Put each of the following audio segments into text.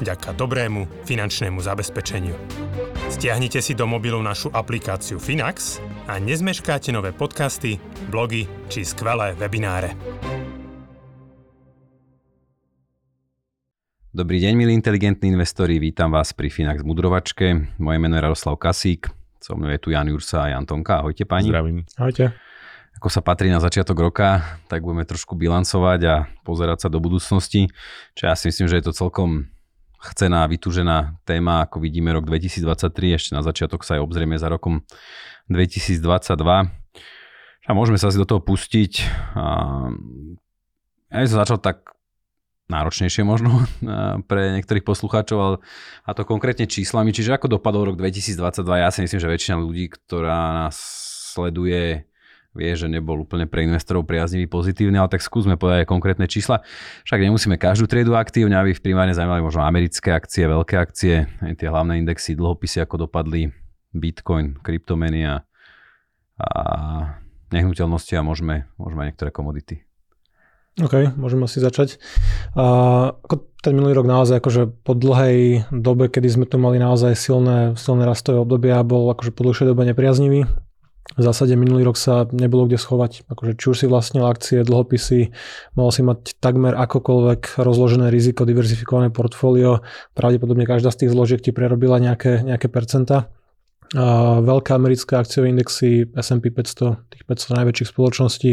vďaka dobrému finančnému zabezpečeniu. Stiahnite si do mobilu našu aplikáciu Finax a nezmeškáte nové podcasty, blogy či skvelé webináre. Dobrý deň, milí inteligentní investori, vítam vás pri Finax Mudrovačke. Moje meno je Radoslav Kasík, so mnou je tu Jan Jursa a Jan Tonka. Ahojte páni. Zdravím. Ahojte. Ako sa patrí na začiatok roka, tak budeme trošku bilancovať a pozerať sa do budúcnosti. Čo ja si myslím, že je to celkom chcená, vytúžená téma, ako vidíme rok 2023, ešte na začiatok sa aj obzrieme za rokom 2022. A môžeme sa asi do toho pustiť. Ja by som začal tak náročnejšie možno pre niektorých poslucháčov, ale a to konkrétne číslami. Čiže ako dopadol rok 2022? Ja si myslím, že väčšina ľudí, ktorá nás sleduje, vie, že nebol úplne pre investorov priaznivý, pozitívny, ale tak skúsme povedať aj konkrétne čísla. Však nemusíme každú triedu aktívne, aby v primárne zaujímali možno americké akcie, veľké akcie, aj tie hlavné indexy, dlhopisy, ako dopadli Bitcoin, kryptomeny a, nehnuteľnosti a môžeme, môžeme aj niektoré komodity. OK, môžeme asi začať. Uh, ten minulý rok naozaj akože po dlhej dobe, kedy sme tu mali naozaj silné, silné rastové obdobia, bol akože po dlhšej dobe nepriaznivý v zásade minulý rok sa nebolo kde schovať. Akože či už si vlastnil akcie, dlhopisy, mohol si mať takmer akokoľvek rozložené riziko, diverzifikované portfólio. Pravdepodobne každá z tých zložiek ti prerobila nejaké, nejaké percenta. A veľké americké akciové indexy S&P 500, tých 500 najväčších spoločností,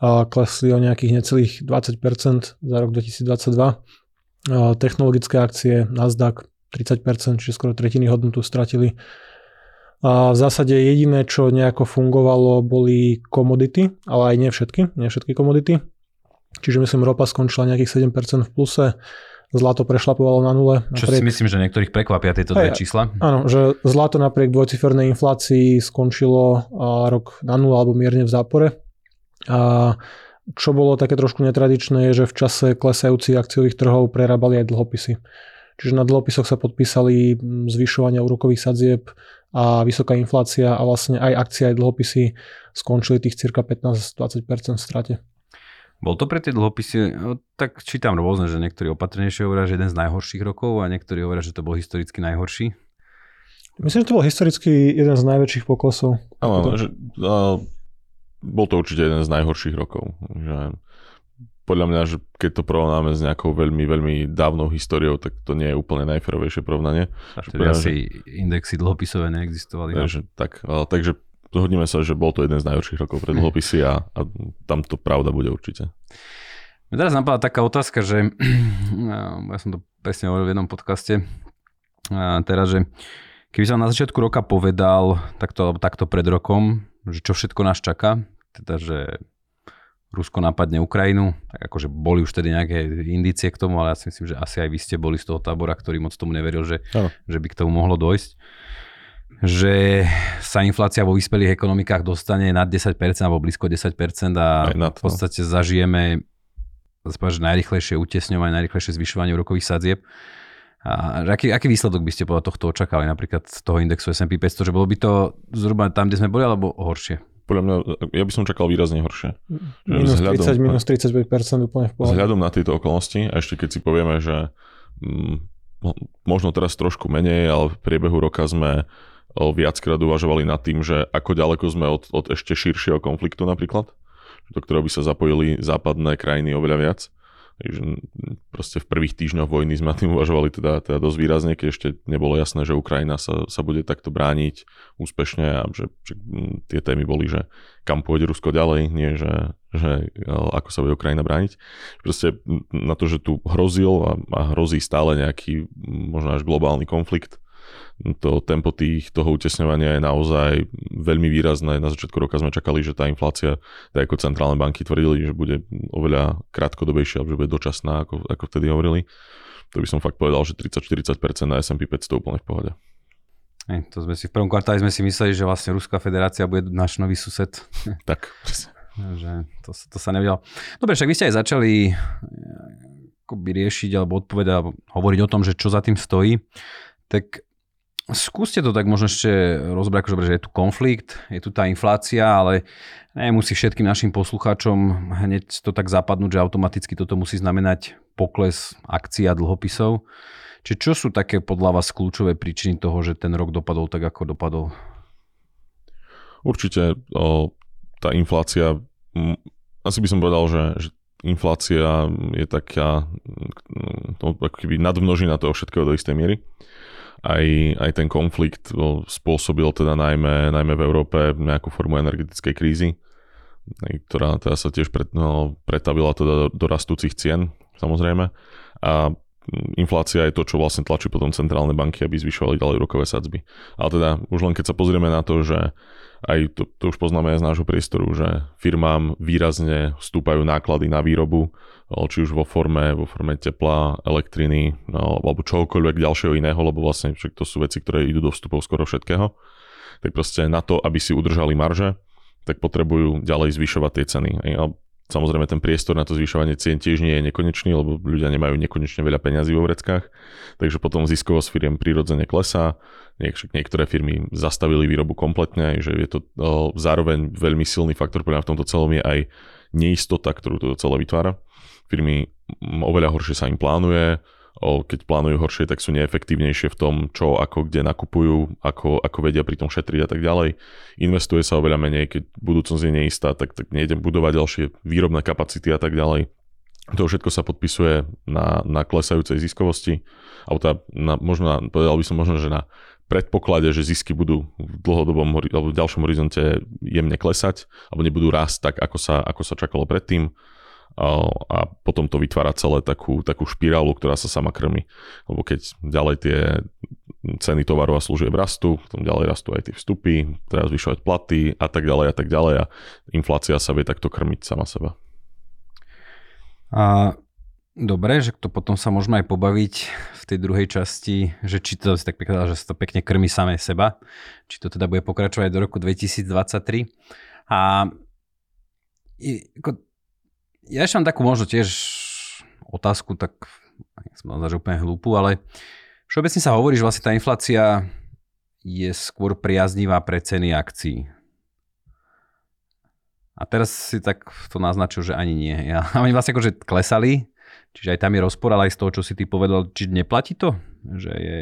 a klesli o nejakých necelých 20% za rok 2022. A technologické akcie Nasdaq 30%, čiže skoro tretiny hodnotu stratili. A v zásade jediné, čo nejako fungovalo, boli komodity, ale aj nie všetky, nie všetky komodity. Čiže myslím, ropa skončila nejakých 7% v pluse, zlato prešlapovalo na nule. Čo napriek... si myslím, že niektorých prekvapia tieto dve čísla. Áno, že zlato napriek dvojcifernej inflácii skončilo rok na nule alebo mierne v zápore. A čo bolo také trošku netradičné je, že v čase klesajúcich akciových trhov prerábali aj dlhopisy. Čiže na dlhopisoch sa podpísali zvyšovania úrokových sadzieb a vysoká inflácia a vlastne aj akcie, aj dlhopisy skončili tých cirka 15-20% v strate. Bol to pre tie dlhopisy, no, tak čítam rôzne, že niektorí opatrnejšie hovoria, že jeden z najhorších rokov a niektorí hovoria, že to bol historicky najhorší. Myslím, že to bol historicky jeden z najväčších poklesov. Áno, že, a, bol to určite jeden z najhorších rokov. Že podľa mňa, že keď to porovnáme s nejakou veľmi, veľmi dávnou históriou, tak to nie je úplne najferovejšie porovnanie. A vtedy asi že, indexy dlhopisové neexistovali. No? Že, tak, takže zhodneme sa, že bol to jeden z najhorších rokov pre dlhopisy a, a tam to pravda bude určite. Mňa teraz napadá taká otázka, že ja som to presne hovoril v jednom podcaste a teraz, že keby som na začiatku roka povedal takto, takto pred rokom, že čo všetko nás čaká, teda že Rusko napadne Ukrajinu, tak akože boli už tedy nejaké indície k tomu, ale ja si myslím, že asi aj vy ste boli z toho tábora, ktorý moc tomu neveril, že, že by k tomu mohlo dojsť. Že sa inflácia vo vyspelých ekonomikách dostane nad 10% alebo blízko 10% a v podstate zažijeme že najrychlejšie utesňovanie, najrychlejšie zvyšovanie úrokových sadzieb. A aký, aký výsledok by ste podľa tohto očakali, napríklad z toho indexu S&P 500, že bolo by to zhruba tam, kde sme boli, alebo horšie? Podľa mňa, ja by som čakal výrazne horšie. Minus 30, minus 35% úplne v pohode. Vzhľadom na tieto okolnosti, a ešte keď si povieme, že mm, možno teraz trošku menej, ale v priebehu roka sme viackrát uvažovali nad tým, že ako ďaleko sme od, od ešte širšieho konfliktu napríklad, do ktorého by sa zapojili západné krajiny oveľa viac. Takže proste v prvých týždňoch vojny sme tým uvažovali teda, teda dosť výrazne, keď ešte nebolo jasné, že Ukrajina sa, sa bude takto brániť úspešne a že, že tie témy boli, že kam pôjde Rusko ďalej, nie že, že ako sa bude Ukrajina brániť. Proste na to, že tu hrozil a, a hrozí stále nejaký možno až globálny konflikt, to tempo tých, toho utesňovania je naozaj veľmi výrazné. Na začiatku roka sme čakali, že tá inflácia, tak ako centrálne banky tvrdili, že bude oveľa krátkodobejšia, že bude dočasná, ako, ako vtedy hovorili. To by som fakt povedal, že 30-40% na S&P 500 úplne v pohode. Hej, to sme si v prvom kvartáli sme si mysleli, že vlastne Ruská federácia bude náš nový sused. Tak, že to, to sa nevedelo. Dobre, však vy ste aj začali akoby riešiť alebo odpovedať hovoriť o tom, že čo za tým stojí. Tak skúste to tak možno ešte rozbrať, akože, že je tu konflikt, je tu tá inflácia, ale nemusí všetkým našim poslucháčom hneď to tak zapadnúť, že automaticky toto musí znamenať pokles akcií a dlhopisov. Čiže čo sú také podľa vás kľúčové príčiny toho, že ten rok dopadol tak, ako dopadol? Určite o, tá inflácia, asi by som povedal, že, že inflácia je taká to, ako nadmnožina toho všetkého do istej miery. Aj, aj ten konflikt spôsobil teda najmä, najmä v Európe nejakú formu energetickej krízy, ktorá teda sa tiež pred, no, pretavila teda do, do rastúcich cien, samozrejme. A inflácia je to, čo vlastne tlačí potom centrálne banky, aby zvyšovali ďalej rokové sadzby. Ale teda už len keď sa pozrieme na to, že aj to, to už poznáme aj z nášho priestoru, že firmám výrazne vstúpajú náklady na výrobu, či už vo forme, vo forme tepla, elektriny, no, alebo čohokoľvek ďalšieho iného, lebo vlastne však to sú veci, ktoré idú do vstupov skoro všetkého. Tak proste na to, aby si udržali marže, tak potrebujú ďalej zvyšovať tie ceny. Samozrejme ten priestor na to zvyšovanie cien tiež nie je nekonečný, lebo ľudia nemajú nekonečne veľa peňazí vo vreckách, takže potom ziskovosť firiem prirodzene klesá. Niektoré firmy zastavili výrobu kompletne, že je to zároveň veľmi silný faktor pre v tomto celom je aj neistota, ktorú to celé vytvára. Firmy oveľa horšie sa im plánuje, keď plánujú horšie, tak sú neefektívnejšie v tom, čo, ako, kde nakupujú, ako, ako vedia pri tom šetriť a tak ďalej. Investuje sa oveľa menej, keď budúcnosť je neistá, tak, tak nejdem budovať ďalšie výrobné kapacity a tak ďalej. To všetko sa podpisuje na, na klesajúcej ziskovosti, alebo teda na, možno povedal by som možno, že na predpoklade, že zisky budú v dlhodobom alebo v ďalšom horizonte jemne klesať, alebo nebudú rásť tak, ako sa, ako sa čakalo predtým a potom to vytvára celé takú, takú špirálu, ktorá sa sama krmi. Lebo keď ďalej tie ceny tovarov a služieb rastú, potom ďalej rastú aj tie vstupy, treba zvyšovať platy a tak ďalej a tak ďalej a inflácia sa vie takto krmiť sama seba. A dobre, že to potom sa môžeme aj pobaviť v tej druhej časti, že či to si tak pekne, že sa to pekne krmi samé seba, či to teda bude pokračovať do roku 2023. A ja ešte mám takú možno tiež otázku, tak som naznačil úplne hlúpu, ale všeobecne sa hovorí, že vlastne tá inflácia je skôr priaznivá pre ceny akcií. A teraz si tak to naznačil, že ani nie. Ja, oni vlastne akože klesali, čiže aj tam je rozpor, ale aj z toho, čo si ty povedal, či neplatí to, že je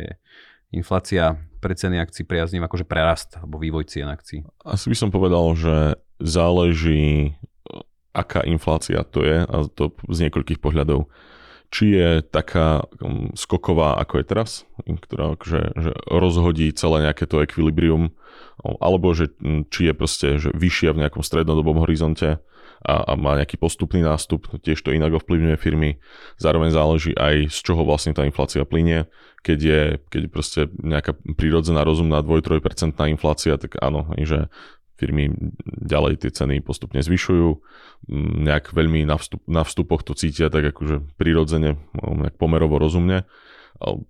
inflácia pre ceny akcií priaznivá, akože prerast alebo vývoj cien akcií. Asi by som povedal, že záleží aká inflácia to je a to z niekoľkých pohľadov. Či je taká um, skoková, ako je teraz, ktorá že, že rozhodí celé nejaké to ekvilibrium, alebo že, či je proste že vyššia v nejakom strednodobom horizonte a, a má nejaký postupný nástup, tiež to inak ovplyvňuje firmy. Zároveň záleží aj z čoho vlastne tá inflácia plinie. Keď je, keď je proste nejaká prírodzená rozumná 2-3% inflácia, tak áno, že firmy ďalej tie ceny postupne zvyšujú, mm, nejak veľmi na, vstup, na vstupoch to cítia tak akože prirodzene, no, nejak pomerovo rozumne.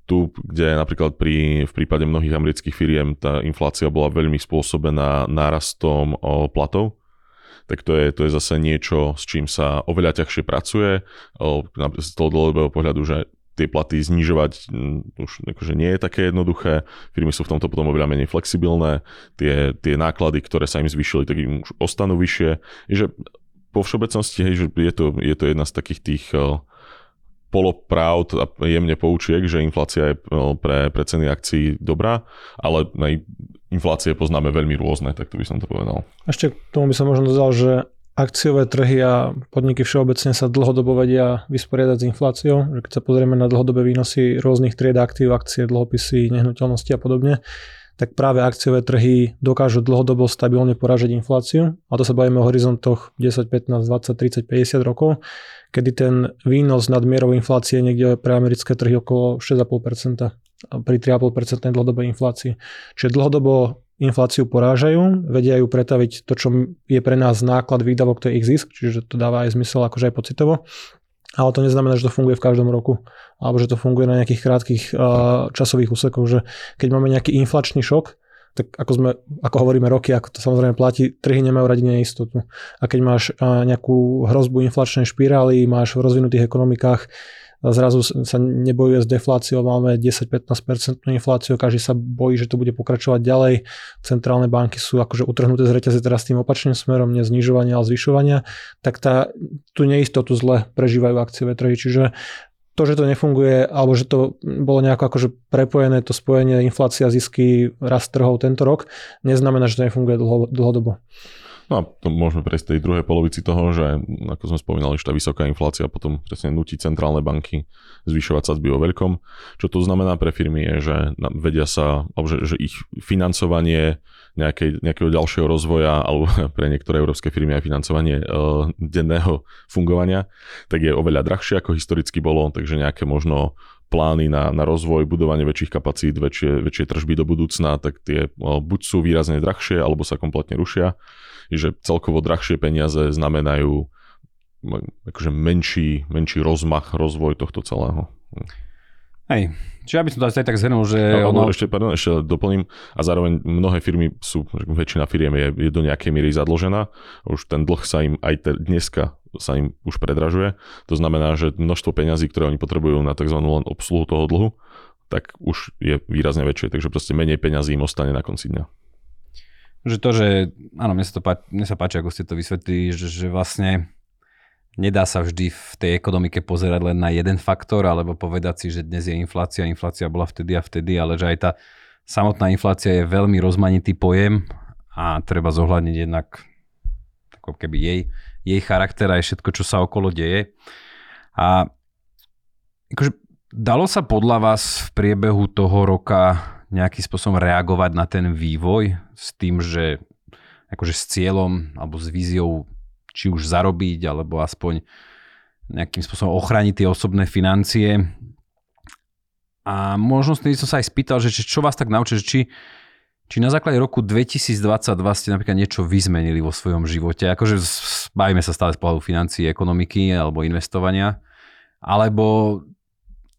Tu, kde napríklad pri, v prípade mnohých amerických firiem tá inflácia bola veľmi spôsobená nárastom platov, tak to je, to je zase niečo, s čím sa oveľa ťažšie pracuje. Z toho dlhodobého pohľadu, že tie platy znižovať už akože nie je také jednoduché. Firmy sú v tomto potom oveľa menej flexibilné. Tie, tie náklady, ktoré sa im zvyšili, tak im už ostanú vyššie. Je, že po všeobecnosti hej, že je, to, je to jedna z takých tých uh, polopravd a jemne poučiek, že inflácia je uh, pre, pre ceny akcií dobrá, ale aj inflácie poznáme veľmi rôzne, tak to by som to povedal. Ešte k tomu by som možno dodal, že akciové trhy a podniky všeobecne sa dlhodobo vedia vysporiadať s infláciou. Že keď sa pozrieme na dlhodobé výnosy rôznych tried aktív, akcie, dlhopisy, nehnuteľnosti a podobne, tak práve akciové trhy dokážu dlhodobo stabilne poražiť infláciu. A to sa bavíme o horizontoch 10, 15, 20, 30, 50 rokov, kedy ten výnos nad mierou inflácie niekde pre americké trhy okolo 6,5% pri 3,5% dlhodobej inflácii. Čiže dlhodobo infláciu porážajú, vedia ju pretaviť to, čo je pre nás náklad výdavok, to je ich zisk, čiže to dáva aj zmysel akože aj pocitovo. ale to neznamená, že to funguje v každom roku alebo že to funguje na nejakých krátkých uh, časových úsekoch, že keď máme nejaký inflačný šok, tak ako, sme, ako hovoríme roky, ako to samozrejme platí, trhy nemajú radi neistotu. A keď máš nejakú hrozbu inflačnej špirály, máš v rozvinutých ekonomikách zrazu sa nebojuje s defláciou, máme 10-15% infláciu, každý sa bojí, že to bude pokračovať ďalej. Centrálne banky sú akože utrhnuté z reťaze teraz tým opačným smerom, nie znižovania, ale zvyšovania, tak tá, tú neistotu zle prežívajú akciové trhy. Čiže to, že to nefunguje, alebo že to bolo nejako akože prepojené, to spojenie inflácia, zisky, rast trhov tento rok, neznamená, že to nefunguje dlho, dlhodobo. No a to môžeme prejsť tej druhej polovici toho, že ako sme spomínali, že tá vysoká inflácia potom presne nutí centrálne banky zvyšovať sadzby vo veľkom. Čo to znamená pre firmy je, že vedia sa, alebo že, že ich financovanie nejakej, nejakého ďalšieho rozvoja alebo pre niektoré európske firmy aj financovanie uh, denného fungovania, tak je oveľa drahšie ako historicky bolo, takže nejaké možno plány na, na rozvoj, budovanie väčších kapacít, väčšie, väčšie tržby do budúcna, tak tie uh, buď sú výrazne drahšie, alebo sa kompletne rušia že celkovo drahšie peniaze znamenajú akože menší, menší rozmach, rozvoj tohto celého. Hej, čiže aby som to aj tak zhrnul, že... No, ono... ešte, pardon, ešte doplním a zároveň mnohé firmy sú, väčšina firiem je, je do nejakej miery zadložená, už ten dlh sa im aj te, dneska sa im už predražuje, to znamená, že množstvo peňazí, ktoré oni potrebujú na tzv. len obsluhu toho dlhu, tak už je výrazne väčšie, takže proste menej peňazí im ostane na konci dňa. Že to, že, áno, mne sa, to páči, mne sa páči, ako ste to vysvetlili, že, že vlastne nedá sa vždy v tej ekonomike pozerať len na jeden faktor, alebo povedať si, že dnes je inflácia, inflácia bola vtedy a vtedy, ale že aj tá samotná inflácia je veľmi rozmanitý pojem a treba zohľadniť jednak ako keby jej, jej charakter aj všetko, čo sa okolo deje. A akože, dalo sa podľa vás v priebehu toho roka nejakým spôsobom reagovať na ten vývoj s tým, že akože s cieľom alebo s víziou či už zarobiť, alebo aspoň nejakým spôsobom ochrániť tie osobné financie. A možno som sa aj spýtal, že čo vás tak naučí, že či, či na základe roku 2022 ste napríklad niečo vyzmenili vo svojom živote. Akože bavíme sa stále z pohľadu financií, ekonomiky alebo investovania. Alebo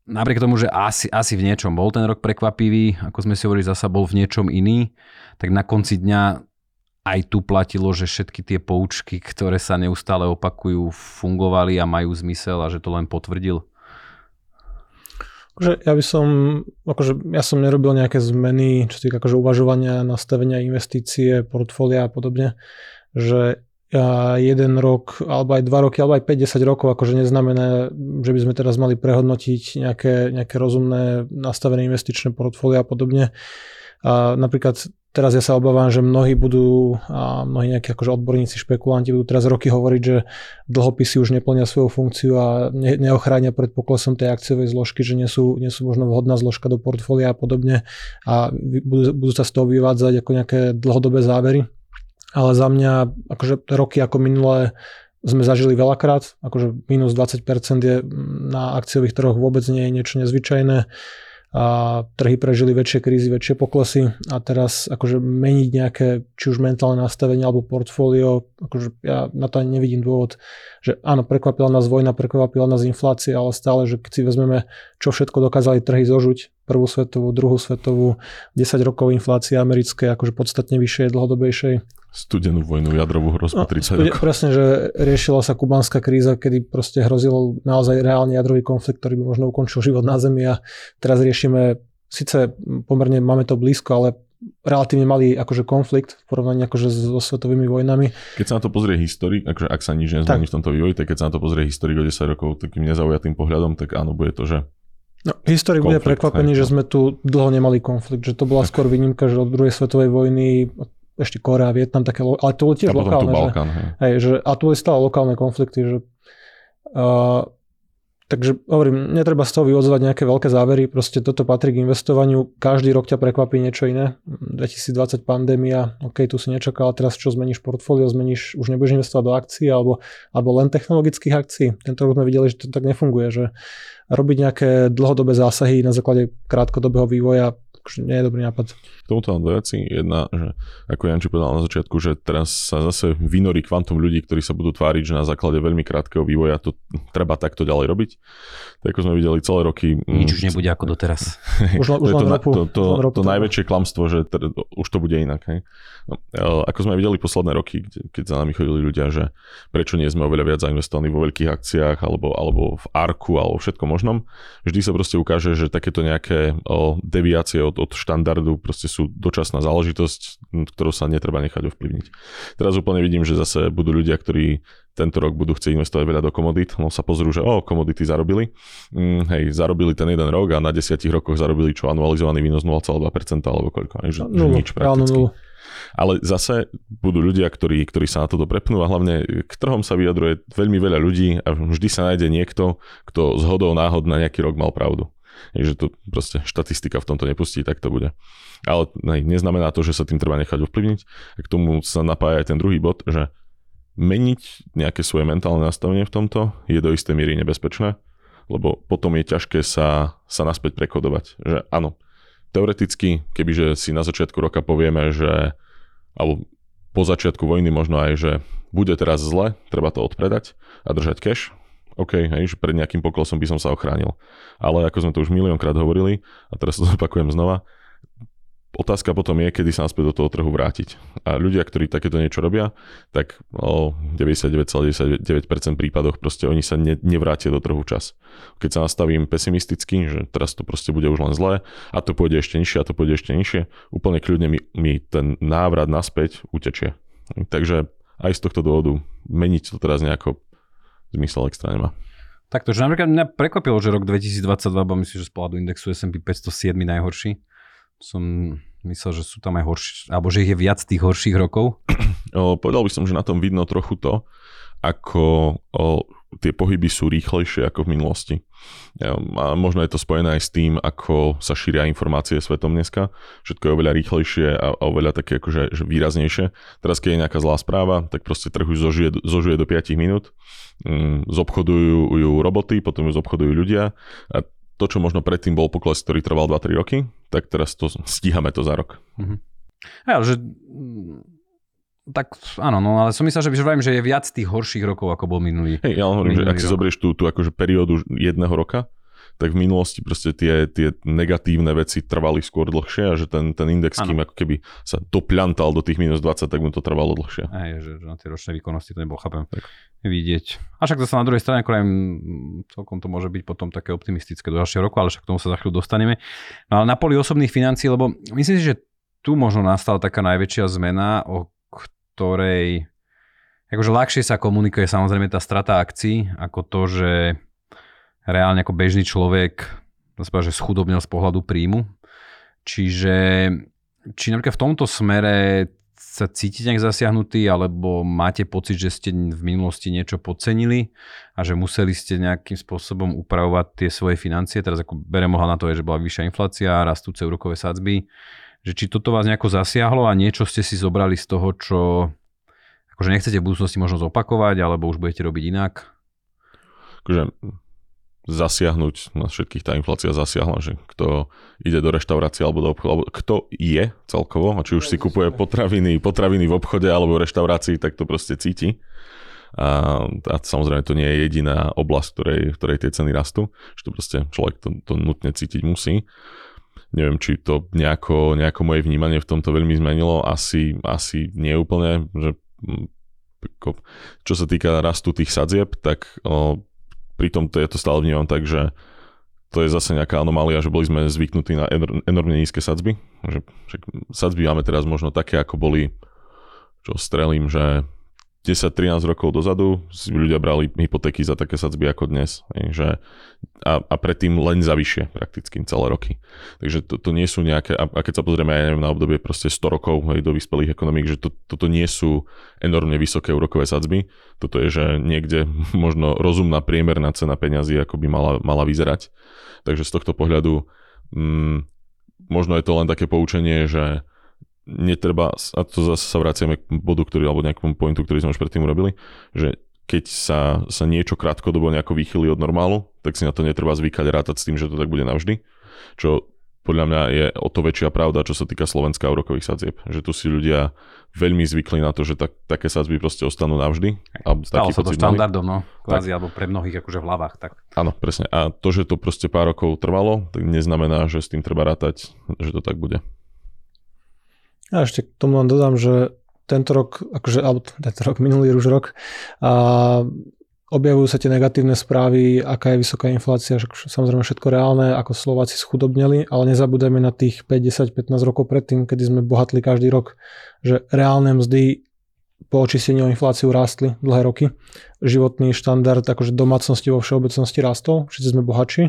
napriek tomu, že asi, asi v niečom bol ten rok prekvapivý, ako sme si hovorili, zasa bol v niečom iný, tak na konci dňa aj tu platilo, že všetky tie poučky, ktoré sa neustále opakujú, fungovali a majú zmysel a že to len potvrdil? Akože ja by som, akože ja som nerobil nejaké zmeny, čo týka akože uvažovania, nastavenia investície, portfólia a podobne, že jeden rok, alebo aj dva roky, alebo aj 50 rokov, akože neznamená, že by sme teraz mali prehodnotiť nejaké, nejaké rozumné nastavené investičné portfólia a podobne. Napríklad teraz ja sa obávam, že mnohí budú, a mnohí nejakí akože odborníci, špekulanti budú teraz roky hovoriť, že dlhopisy už neplnia svoju funkciu a ne, neochránia pred poklesom tej akciovej zložky, že nie sú, nie sú možno vhodná zložka do portfólia a podobne. A budú, budú sa z toho vyvádzať ako nejaké dlhodobé závery. Ale za mňa akože roky ako minulé sme zažili veľakrát, akože minus 20% je na akciových trhoch vôbec nie je niečo nezvyčajné a trhy prežili väčšie krízy, väčšie poklesy a teraz akože meniť nejaké či už mentálne nastavenie alebo portfólio, akože ja na to ani nevidím dôvod, že áno, prekvapila nás vojna, prekvapila nás inflácia, ale stále, že keď si vezmeme, čo všetko dokázali trhy zožuť, prvú svetovú, druhú svetovú, 10 rokov inflácie americké, akože podstatne vyššie, dlhodobejšej, studenú vojnu, jadrovú hrozbu no, 30 rokov. Presne, že riešila sa kubánska kríza, kedy proste hrozil naozaj reálny jadrový konflikt, ktorý by možno ukončil život na Zemi a teraz riešime, síce pomerne máme to blízko, ale relatívne malý akože konflikt v porovnaní akože so svetovými vojnami. Keď sa na to pozrie historik, akože ak sa nič nezmení v tomto vývoji, tak keď sa na to pozrie historik o 10 rokov takým nezaujatým pohľadom, tak áno, bude to, že No, historik bude prekvapený, hej, že no. sme tu dlho nemali konflikt, že to bola tak. skôr výnimka, že od druhej svetovej vojny, ešte Korea, Vietnam, také, ale to bolo tiež lokálne. Balkán, že, hej. že, a tu boli stále lokálne konflikty, že uh, Takže hovorím, netreba z toho vyvodzovať nejaké veľké závery, proste toto patrí k investovaniu, každý rok ťa prekvapí niečo iné. 2020 pandémia, OK, tu si nečakal, teraz čo zmeníš portfólio, zmeníš, už nebudeš investovať do akcií alebo, alebo len technologických akcií. Tento rok sme videli, že to tak nefunguje, že robiť nejaké dlhodobé zásahy na základe krátkodobého vývoja akože nie je dobrý nápad. K tomuto mám dve veci. Jedna, že ako Janči povedal na začiatku, že teraz sa zase vynorí kvantum ľudí, ktorí sa budú tváriť, že na základe veľmi krátkeho vývoja to treba takto ďalej robiť. Tak ako sme videli celé roky. Nič už nebude ako doteraz. Už, len- už to, to, ropu, to, to, ropu to najväčšie klamstvo, že tr- už to bude inak. Hej. No, e, ako sme videli posledné roky, kde, keď za nami chodili ľudia, že prečo nie sme oveľa viac zainvestovaní vo veľkých akciách alebo, alebo v ARKu alebo všetko možnom, vždy sa proste ukáže, že takéto nejaké o, deviácie od, od štandardu proste sú dočasná záležitosť, ktorou sa netreba nechať ovplyvniť. Teraz úplne vidím, že zase budú ľudia, ktorí tento rok budú chcieť investovať veľa do komodít, no sa pozrú, že o, komodity zarobili. Mm, hej, zarobili ten jeden rok a na desiatich rokoch zarobili čo anualizovaný výnos 0,2% alebo koľko, že, že Nulu, nič prakticky. Ale zase budú ľudia, ktorí, ktorí sa na toto prepnú a hlavne k trhom sa vyjadruje veľmi veľa ľudí a vždy sa nájde niekto, kto z hodou náhod na nejaký rok mal pravdu. Je, že to proste štatistika v tomto nepustí, tak to bude. Ale ne, neznamená to, že sa tým treba nechať ovplyvniť. K tomu sa napája aj ten druhý bod, že meniť nejaké svoje mentálne nastavenie v tomto je do istej miery nebezpečné, lebo potom je ťažké sa, sa naspäť prekodovať. Že áno, teoreticky, kebyže si na začiatku roka povieme, že alebo po začiatku vojny možno aj, že bude teraz zle, treba to odpredať a držať cash, OK, hej, že pred nejakým poklesom by som sa ochránil. Ale ako sme to už miliónkrát hovorili, a teraz to zopakujem znova, otázka potom je, kedy sa naspäť do toho trhu vrátiť. A ľudia, ktorí takéto niečo robia, tak o 99,99% prípadoch proste oni sa ne, nevrátia do trhu včas. Keď sa nastavím pesimisticky, že teraz to proste bude už len zlé a to pôjde ešte nižšie a to pôjde ešte nižšie, úplne kľudne mi, mi ten návrat naspäť utečie. Takže aj z tohto dôvodu meniť to teraz nejako zmysel extra nemá. Takto, že napríklad mňa prekvapilo, že rok 2022, bo myslím, že z pohľadu indexu S&P 507 najhorší. Som myslel, že sú tam aj horší, alebo že ich je viac tých horších rokov. O, povedal by som, že na tom vidno trochu to, ako o, tie pohyby sú rýchlejšie ako v minulosti. Ja, a možno je to spojené aj s tým, ako sa šíria informácie svetom dneska. Všetko je oveľa rýchlejšie a, oveľa také akože že výraznejšie. Teraz, keď je nejaká zlá správa, tak proste trh už zožuje, zožuje do 5 minút. Mm, zobchodujú ju roboty, potom ju zobchodujú ľudia. A to, čo možno predtým bol pokles, ktorý trval 2-3 roky, tak teraz to stíhame to za rok. Ja, že mm, tak áno, no ale som myslel, že, vravím, že je viac tých horších rokov, ako bol minulý. Hej, ja len hovorím, že ak si rok. zoberieš tú, tú akože periódu jedného roka, tak v minulosti proste tie, tie negatívne veci trvali skôr dlhšie a že ten, ten index, Áno. kým ako keby sa dopľantal do tých minus 20, tak mu to trvalo dlhšie. Aj, že, že na tie ročné výkonnosti to nebolo, chápem, vidieť. A však zase na druhej strane, ako aj, mm, celkom to môže byť potom také optimistické do ďalšieho roku, ale však k tomu sa za chvíľu dostaneme. No ale na poli osobných financií, lebo myslím si, že tu možno nastala taká najväčšia zmena, o ktorej akože ľahšie sa komunikuje samozrejme tá strata akcií, ako to, že reálne ako bežný človek že schudobnil z pohľadu príjmu. Čiže či napríklad v tomto smere sa cítite nejak zasiahnutí, alebo máte pocit, že ste v minulosti niečo podcenili a že museli ste nejakým spôsobom upravovať tie svoje financie, teraz ako berem ohľad na to, že bola vyššia inflácia, rastúce úrokové sadzby, že či toto vás nejako zasiahlo a niečo ste si zobrali z toho, čo akože nechcete v budúcnosti možno zopakovať, alebo už budete robiť inak? Akože zasiahnuť, na všetkých tá inflácia zasiahla, že kto ide do reštaurácie alebo do obchodu, alebo kto je celkovo, a či už si kupuje potraviny, potraviny v obchode alebo v reštaurácii, tak to proste cíti. A, a samozrejme to nie je jediná oblasť, ktorej, v ktorej tie ceny rastú, že to proste človek to, to nutne cítiť musí. Neviem, či to nejako, nejako moje vnímanie v tomto veľmi zmenilo, asi, asi nie úplne, že mm, čo sa týka rastu tých sadzieb, tak o, pri tomto ja to stále vnímam tak, že to je zase nejaká anomália, že boli sme zvyknutí na enor- enormne nízke sadzby. Že, však sadzby máme teraz možno také, ako boli, čo strelím, že 10-13 rokov dozadu si ľudia brali hypotéky za také sadzby ako dnes. Že, a, a predtým len za vyššie prakticky celé roky. Takže to, to nie sú nejaké, a keď sa pozrieme aj neviem, na obdobie proste 100 rokov hej, do vyspelých ekonomík, že to, toto nie sú enormne vysoké úrokové sadzby. Toto je, že niekde možno rozumná priemerná cena peňazí, ako by mala, mala vyzerať. Takže z tohto pohľadu mm, možno je to len také poučenie, že netreba, a to zase sa vraciame k bodu, ktorý, alebo nejakému pointu, ktorý sme už predtým urobili, že keď sa, sa niečo krátkodobo nejako vychýli od normálu, tak si na to netreba zvykať rátať s tým, že to tak bude navždy. Čo podľa mňa je o to väčšia pravda, čo sa týka Slovenska úrokových sadzieb. Že tu si ľudia veľmi zvykli na to, že tak, také sadzby proste ostanú navždy. A Stalo sa to štandardom, no, kvázi, alebo pre mnohých akože v hlavách. Tak. Áno, presne. A to, že to proste pár rokov trvalo, tak neznamená, že s tým treba rátať, že to tak bude. A ešte k tomu len dodám, že tento rok, akože, alebo tento rok, minulý už rok, a objavujú sa tie negatívne správy, aká je vysoká inflácia, samozrejme všetko reálne, ako Slováci schudobneli, ale nezabudeme na tých 5, 10, 15 rokov predtým, kedy sme bohatli každý rok, že reálne mzdy po očistení infláciu rástli dlhé roky. Životný štandard akože domácnosti vo všeobecnosti rastol, všetci sme bohatší.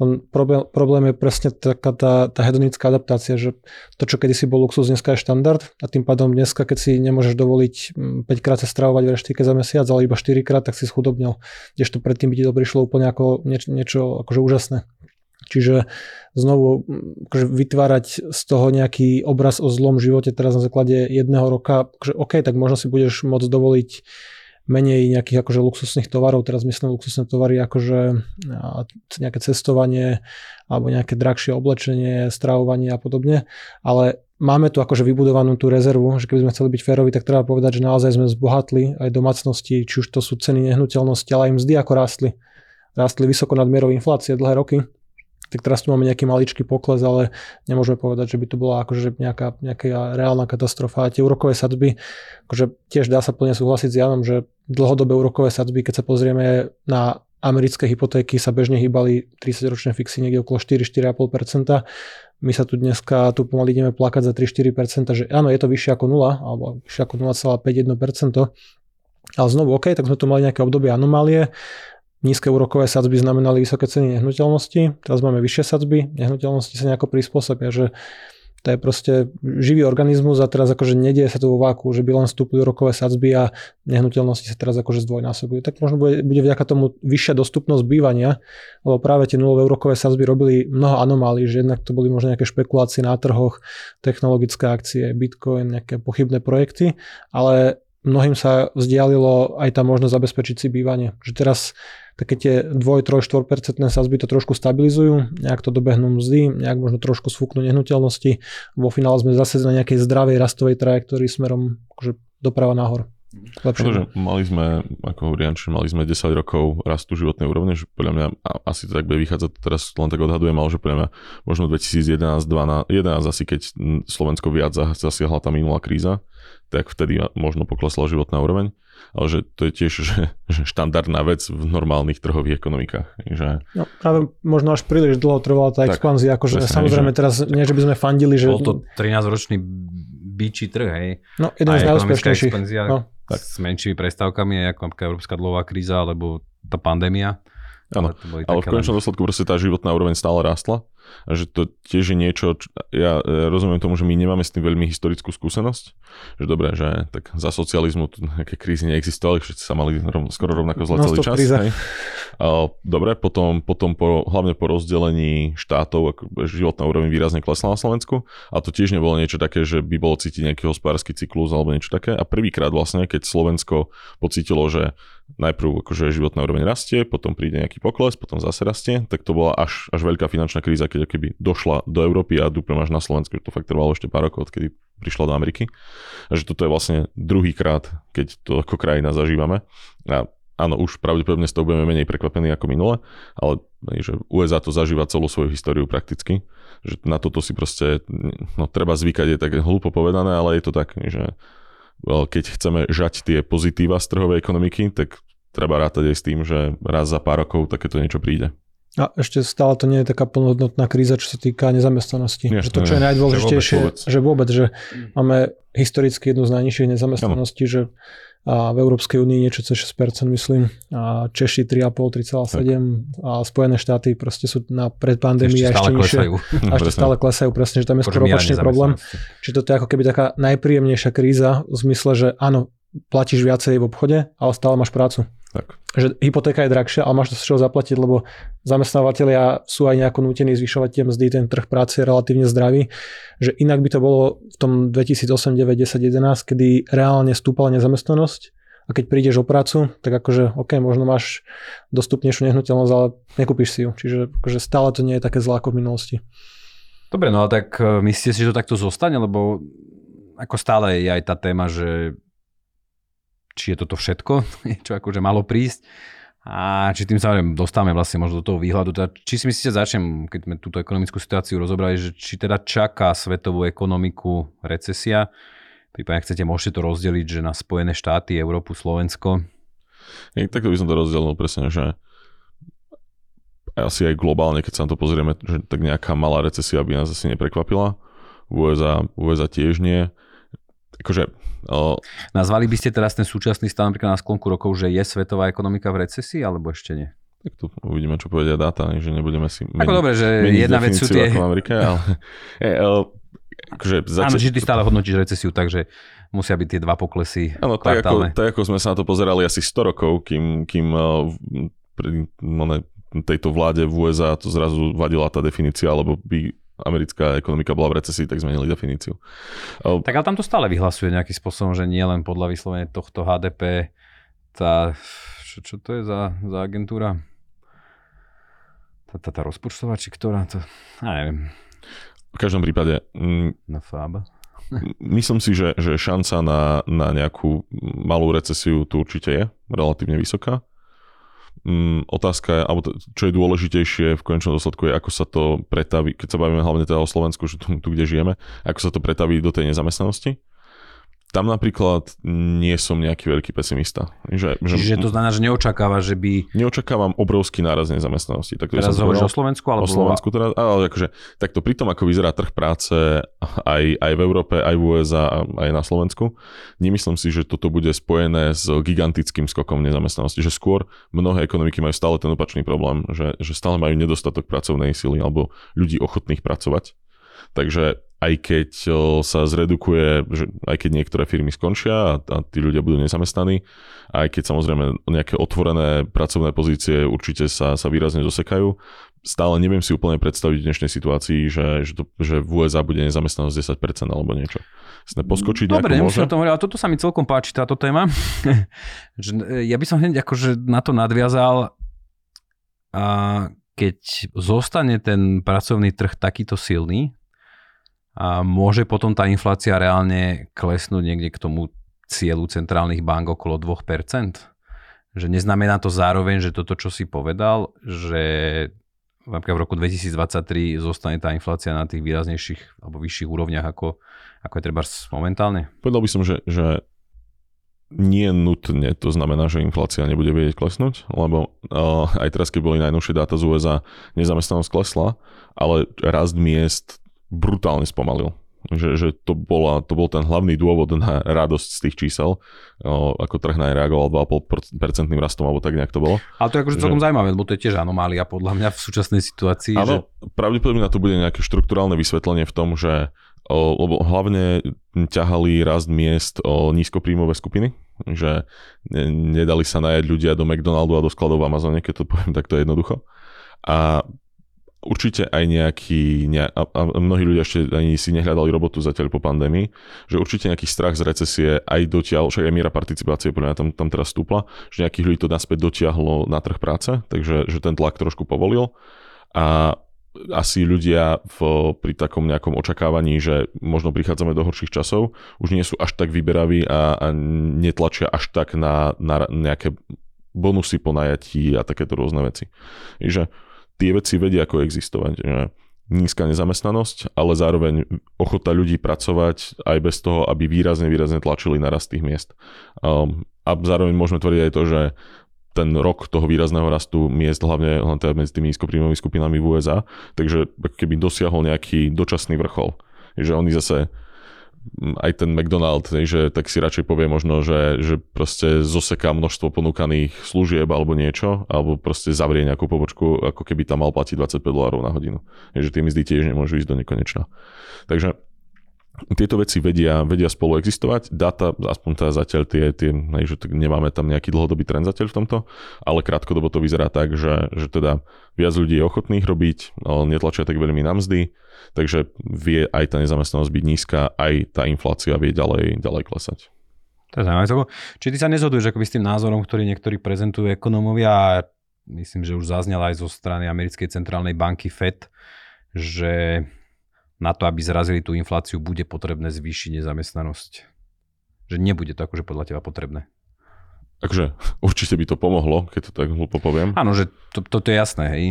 Len problém, problém je presne taká tá, tá hedonická adaptácia, že to, čo kedysi bol luxus, dneska je štandard a tým pádom dneska, keď si nemôžeš dovoliť 5 mm, krát sa stravovať v reštike za mesiac, ale iba 4 krát, tak si schudobnil. Kdežto predtým by ti to prišlo úplne ako nieč, niečo akože úžasné. Čiže znovu akože vytvárať z toho nejaký obraz o zlom živote teraz na základe jedného roka, akože OK, tak možno si budeš môcť dovoliť menej nejakých akože luxusných tovarov, teraz myslím luxusné tovary akože nejaké cestovanie alebo nejaké drahšie oblečenie, stravovanie a podobne, ale máme tu akože vybudovanú tú rezervu, že keby sme chceli byť férovi, tak treba povedať, že naozaj sme zbohatli aj domácnosti, či už to sú ceny nehnuteľnosti, ale aj mzdy ako rástli. Rástli vysoko nad mierou inflácie dlhé roky tak teraz tu máme nejaký maličký pokles, ale nemôžeme povedať, že by to bola akože nejaká, nejaká reálna katastrofa. A tie úrokové sadzby, akože tiež dá sa plne súhlasiť s Janom, že dlhodobé úrokové sadzby, keď sa pozrieme na americké hypotéky, sa bežne hýbali 30-ročné fixy niekde okolo 4-4,5%. My sa tu dneska tu pomaly ideme plakať za 3-4%, že áno, je to vyššie ako 0, alebo vyššie ako 0,51%. Ale znovu, OK, tak sme tu mali nejaké obdobie anomálie nízke úrokové sadzby znamenali vysoké ceny nehnuteľnosti, teraz máme vyššie sadzby, nehnuteľnosti sa nejako prispôsobia, že to je proste živý organizmus a teraz akože nedieje sa to vo váku, že by len vstúpili rokové sadzby a nehnuteľnosti sa teraz akože zdvojnásobujú. Tak možno bude, bude vďaka tomu vyššia dostupnosť bývania, lebo práve tie nulové úrokové sadzby robili mnoho anomálií, že jednak to boli možno nejaké špekulácie na trhoch, technologické akcie, bitcoin, nejaké pochybné projekty, ale mnohým sa vzdialilo aj tá možnosť zabezpečiť si bývanie. Že teraz také tie 2, 3, 4 sazby to trošku stabilizujú, nejak to dobehnú mzdy, nejak možno trošku sfúknú nehnuteľnosti. Vo finále sme zase na nejakej zdravej rastovej trajektórii smerom akože doprava nahor. Pretože mali sme, ako hovorí Janči, mali sme 10 rokov rastu životnej úrovne, že podľa mňa asi to tak bude vychádzať, teraz len tak odhadujem, ale že podľa mňa možno 2011, 12, 11 asi keď Slovensko viac zasiahla tá minulá kríza, tak vtedy možno poklesla životná úroveň ale že to je tiež že, že štandardná vec v normálnych trhových ekonomikách. Že... No, práve možno až príliš dlho trvala tá tak, expanzia, akože samozrejme že... teraz nie, že by sme fandili, že... Bol to 13-ročný byčí trh, hej. No, jeden z najúspešnejších. No. Tak. S menšími prestávkami, ako napríklad európska dlhová kríza, alebo tá pandémia. Áno, ale v konečnom dôsledku proste tá životná úroveň stále rástla a že to tiež je niečo, čo, ja rozumiem tomu, že my nemáme s tým veľmi historickú skúsenosť, že dobre, že tak za socializmu tu nejaké krízy neexistovali, všetci sa mali rov, skoro rovnako zle celý čas. Hej. Dobre, potom, potom po, hlavne po rozdelení štátov ako životná úroveň výrazne klesla na Slovensku a to tiež nebolo niečo také, že by bolo cítiť nejaký hospodársky cyklus alebo niečo také a prvýkrát vlastne, keď Slovensko pocítilo, že najprv akože životná úroveň rastie, potom príde nejaký pokles, potom zase rastie, tak to bola až, až veľká finančná kríza, keď keby došla do Európy a duplem až na Slovensku, že to fakt trvalo ešte pár rokov, odkedy prišla do Ameriky. A že toto je vlastne druhý krát, keď to ako krajina zažívame. A áno, už pravdepodobne z toho budeme menej prekvapení ako minule, ale že USA to zažíva celú svoju históriu prakticky. Že na toto si proste, no treba zvykať, je tak hlúpo povedané, ale je to tak, že keď chceme žať tie pozitíva z trhovej ekonomiky, tak treba rátať aj s tým, že raz za pár rokov takéto niečo príde. A ešte stále to nie je taká plnohodnotná kríza, čo sa týka nezamestnanosti. Nie, že to, čo je najdôležitejšie, že vôbec, že, vôbec, že máme historicky jednu z najnižších nezamestnaností, že a v Európskej únii niečo cez 6%, myslím, a Češi 3,5, 3,7 a Spojené štáty proste sú na predpandémii a ešte nižšie. A ešte stále klesajú, presne, že tam je skoro opačný problém. Čiže toto je ako keby taká najpríjemnejšia kríza v zmysle, že áno, platíš viacej v obchode, ale stále máš prácu. Tak. Že hypotéka je drahšia, ale máš to z čoho zaplatiť, lebo zamestnávateľia sú aj nejako nútení zvyšovať tie mzdy, ten trh práce je relatívne zdravý. Že inak by to bolo v tom 2008, 9, 10, 11, kedy reálne stúpala nezamestnanosť a keď prídeš o prácu, tak akože OK, možno máš dostupnejšiu nehnuteľnosť, ale nekúpiš si ju. Čiže akože stále to nie je také zlá ako v minulosti. Dobre, no ale tak e, myslíte si, že to takto zostane, lebo ako stále je aj tá téma, že či je toto všetko, čo akože malo prísť a či tým sa dostávame vlastne možno do toho výhľadu. Teda, či si myslíte, začnem, keď sme túto ekonomickú situáciu rozobrali, že či teda čaká svetovú ekonomiku recesia, prípadne ak chcete, môžete to rozdeliť, že na Spojené štáty, Európu, Slovensko. Ja, takto by som to rozdelil presne, že asi aj globálne, keď sa na to pozrieme, že tak nejaká malá recesia by nás asi neprekvapila. USA, USA tiež nie. Akože O... Nazvali by ste teraz ten súčasný stav napríklad na sklonku rokov, že je svetová ekonomika v recesii, alebo ešte nie? Tak tu uvidíme, čo povedia dáta, že nebudeme si meniť, Ako dobre, že jedna vec sú tie... Ako v Amerike, ale... je, ale akože zač... Áno, že ty stále hodnotíš recesiu, takže musia byť tie dva poklesy Áno, tak ako, tak ako sme sa na to pozerali asi 100 rokov, kým, kým pri no, tejto vláde v USA to zrazu vadila tá definícia, alebo by americká ekonomika bola v recesii, tak zmenili definíciu. Tak ale tam to stále vyhlasuje nejakým spôsobom, že nie len podľa vyslovene tohto HDP, tá, čo, čo to je za, za agentúra? Tá, tá, tá rozpočtová, či ktorá to, ja neviem. V každom prípade... Mm, na FABA. myslím si, že, že šanca na, na nejakú malú recesiu tu určite je relatívne vysoká. Mm, otázka je, alebo to, čo je dôležitejšie v konečnom dôsledku je, ako sa to pretaví, keď sa bavíme hlavne teda o Slovensku, že tu, tu kde žijeme, ako sa to pretaví do tej nezamestnanosti tam napríklad nie som nejaký veľký pesimista. Že, že, Čiže to znamená, že neočakáva, že by... Neočakávam obrovský náraz nezamestnanosti. Tak teraz hovoríš o Slovensku? Alebo... O Slovensku teraz, ale akože, takto pri tom, ako vyzerá trh práce aj, aj v Európe, aj v USA, aj na Slovensku, nemyslím si, že toto bude spojené s gigantickým skokom nezamestnanosti. Že skôr mnohé ekonomiky majú stále ten opačný problém, že, že stále majú nedostatok pracovnej sily alebo ľudí ochotných pracovať. Takže aj keď sa zredukuje, že aj keď niektoré firmy skončia a, a tí ľudia budú nezamestnaní, aj keď samozrejme nejaké otvorené pracovné pozície určite sa, sa výrazne zosekajú, stále neviem si úplne predstaviť v dnešnej situácii, že, že, to, že v USA bude nezamestnanosť 10% alebo niečo. Sme poskočiť Dobre, nemusím o tom hovoriť, ale toto sa mi celkom páči, táto téma. E, ja by som hneď akože na to nadviazal a keď zostane ten pracovný trh takýto silný, a môže potom tá inflácia reálne klesnúť niekde k tomu cieľu centrálnych bank okolo 2%. Že neznamená to zároveň, že toto, čo si povedal, že napríklad v roku 2023 zostane tá inflácia na tých výraznejších alebo vyšších úrovniach ako, ako je treba momentálne? Povedal by som, že, že nie nutne to znamená, že inflácia nebude vedieť klesnúť, lebo uh, aj teraz, keď boli najnovšie dáta z USA, nezamestnanosť klesla, ale rast miest brutálne spomalil. Že, že to, bola, to bol ten hlavný dôvod na radosť z tých čísel, o, ako trh na reagoval 2,5% rastom, alebo tak nejak to bolo. Ale to je akože celkom že... zaujímavé, lebo to je tiež anomália podľa mňa v súčasnej situácii. Áno, že... pravdepodobne na to bude nejaké štruktúrálne vysvetlenie v tom, že o, lebo hlavne ťahali rast miest o nízkopríjmové skupiny, že nedali sa najať ľudia do McDonaldu a do skladov v Amazone, keď to poviem takto jednoducho. A určite aj nejaký, ne, a, a mnohí ľudia ešte ani si nehľadali robotu zatiaľ po pandémii, že určite nejaký strach z recesie aj dotiaľ, však aj miera participácie podľa tam, tam teraz stúpla, že nejakých ľudí to naspäť dotiahlo na trh práce, takže že ten tlak trošku povolil a asi ľudia v, pri takom nejakom očakávaní, že možno prichádzame do horších časov, už nie sú až tak vyberaví a, a netlačia až tak na, na nejaké bonusy po najatí a takéto rôzne veci. Takže tie veci vedia ako existovať. Že nízka nezamestnanosť, ale zároveň ochota ľudí pracovať aj bez toho, aby výrazne, výrazne tlačili na rast tých miest. Um, a zároveň môžeme tvrdiť aj to, že ten rok toho výrazného rastu miest, hlavne, hlavne teda medzi tými nízkopríjmovými skupinami v USA, takže keby dosiahol nejaký dočasný vrchol. Že oni zase aj ten McDonald, že tak si radšej povie možno, že, že proste zoseká množstvo ponúkaných služieb alebo niečo, alebo proste zavrie nejakú pobočku, ako keby tam mal platiť 25 dolárov na hodinu. že tie mzdy tiež nemôžu ísť do nekonečna. Takže tieto veci vedia, vedia spolu existovať. Data, aspoň teda zatiaľ tie, tie že nemáme tam nejaký dlhodobý trend zatiaľ v tomto, ale krátkodobo to vyzerá tak, že, že teda viac ľudí je ochotných robiť, netlačia tak veľmi na mzdy, takže vie aj tá nezamestnanosť byť nízka, aj tá inflácia vie ďalej, ďalej klesať. To je zaujímavé. Či ty sa nezhoduješ akoby s tým názorom, ktorý niektorí prezentujú ekonómovia a myslím, že už zaznel aj zo strany americkej centrálnej banky FED, že na to, aby zrazili tú infláciu, bude potrebné zvýšiť nezamestnanosť? Že nebude to akože podľa teba potrebné. Takže určite by to pomohlo, keď to tak hlúpo poviem. Áno, že to, toto je jasné, hej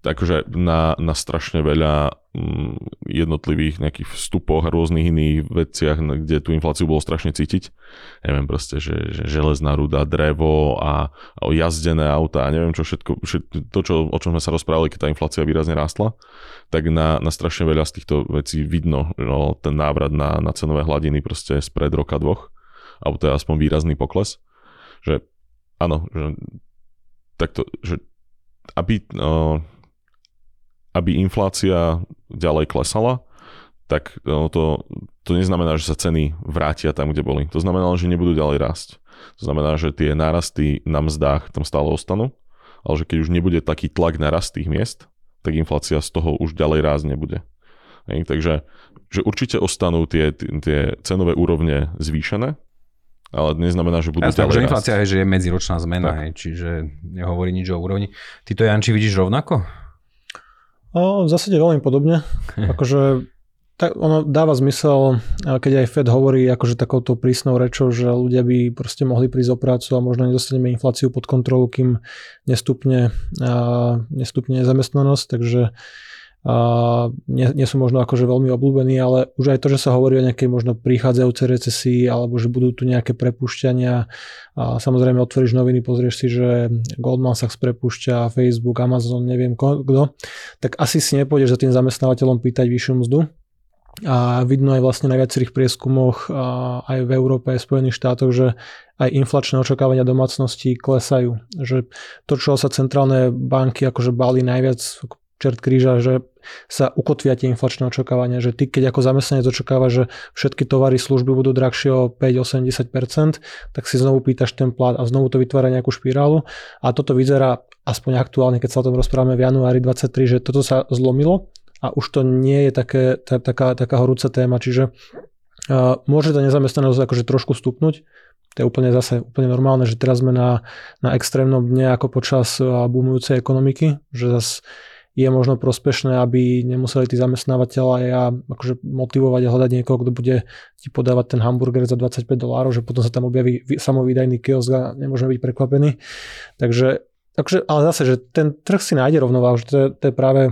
akože na, na strašne veľa mm, jednotlivých nejakých vstupoch a rôznych iných veciach, kde tú infláciu bolo strašne cítiť. Neviem proste, že, že železná ruda, drevo a, a jazdené auta a neviem čo všetko, všetko to, čo, o čom sme sa rozprávali, keď tá inflácia výrazne rástla, tak na, na strašne veľa z týchto vecí vidno no, ten návrat na, na cenové hladiny proste spred roka dvoch, alebo to je aspoň výrazný pokles. Že áno, že takto, že aby no, aby inflácia ďalej klesala, tak no, to, to neznamená, že sa ceny vrátia tam, kde boli. To znamená, že nebudú ďalej rásť. To znamená, že tie nárasty na mzdách tam stále ostanú, ale že keď už nebude taký tlak na rast tých miest, tak inflácia z toho už ďalej rásť nebude. Hej, takže že určite ostanú tie, tie cenové úrovne zvýšené, ale neznamená, že budú ja ďalej že inflácia je, že je medziročná zmena, hej, čiže nehovorí nič o úrovni. Ty to, Janči, vidíš rovnako? O, v zásade veľmi podobne. Akože tak ono dáva zmysel, keď aj Fed hovorí akože takouto prísnou rečou, že ľudia by proste mohli prísť o prácu a možno nedostaneme infláciu pod kontrolu, kým nestupne, nestupne zamestnanosť, takže nie, nie sú možno akože veľmi obľúbení, ale už aj to, že sa hovorí o nejakej možno prichádzajúcej recesii alebo že budú tu nejaké prepušťania a samozrejme otvoríš noviny, pozrieš si, že Goldman Sachs prepušťa, Facebook, Amazon, neviem kto, tak asi si nepôjdeš za tým zamestnávateľom pýtať vyššiu mzdu, a vidno aj vlastne na viacerých prieskumoch aj v Európe, aj v Spojených štátoch, že aj inflačné očakávania domácností klesajú. Že to, čo sa centrálne banky akože báli najviac čert kríža, že sa ukotvia tie inflačné očakávania, že ty keď ako zamestnanec očakáva, že všetky tovary, služby budú drahšie o 5-80%, tak si znovu pýtaš ten plat a znovu to vytvára nejakú špirálu. A toto vyzerá aspoň aktuálne, keď sa o tom rozprávame v januári 23, že toto sa zlomilo a už to nie je také, tá, taká, taká horúca téma, čiže uh, môže tá nezamestnanosť akože trošku stupnúť, to je úplne zase úplne normálne, že teraz sme na, na extrémnom dne ako počas boomujúcej ekonomiky, že zase je možno prospešné, aby nemuseli tí zamestnávateľia akože motivovať a hľadať niekoho, kto bude ti podávať ten hamburger za 25 dolárov, že potom sa tam objaví samovýdajný kiosk a nemôžeme byť prekvapení. Takže, takže ale zase, že ten trh si nájde rovnováhu, že to je, to je práve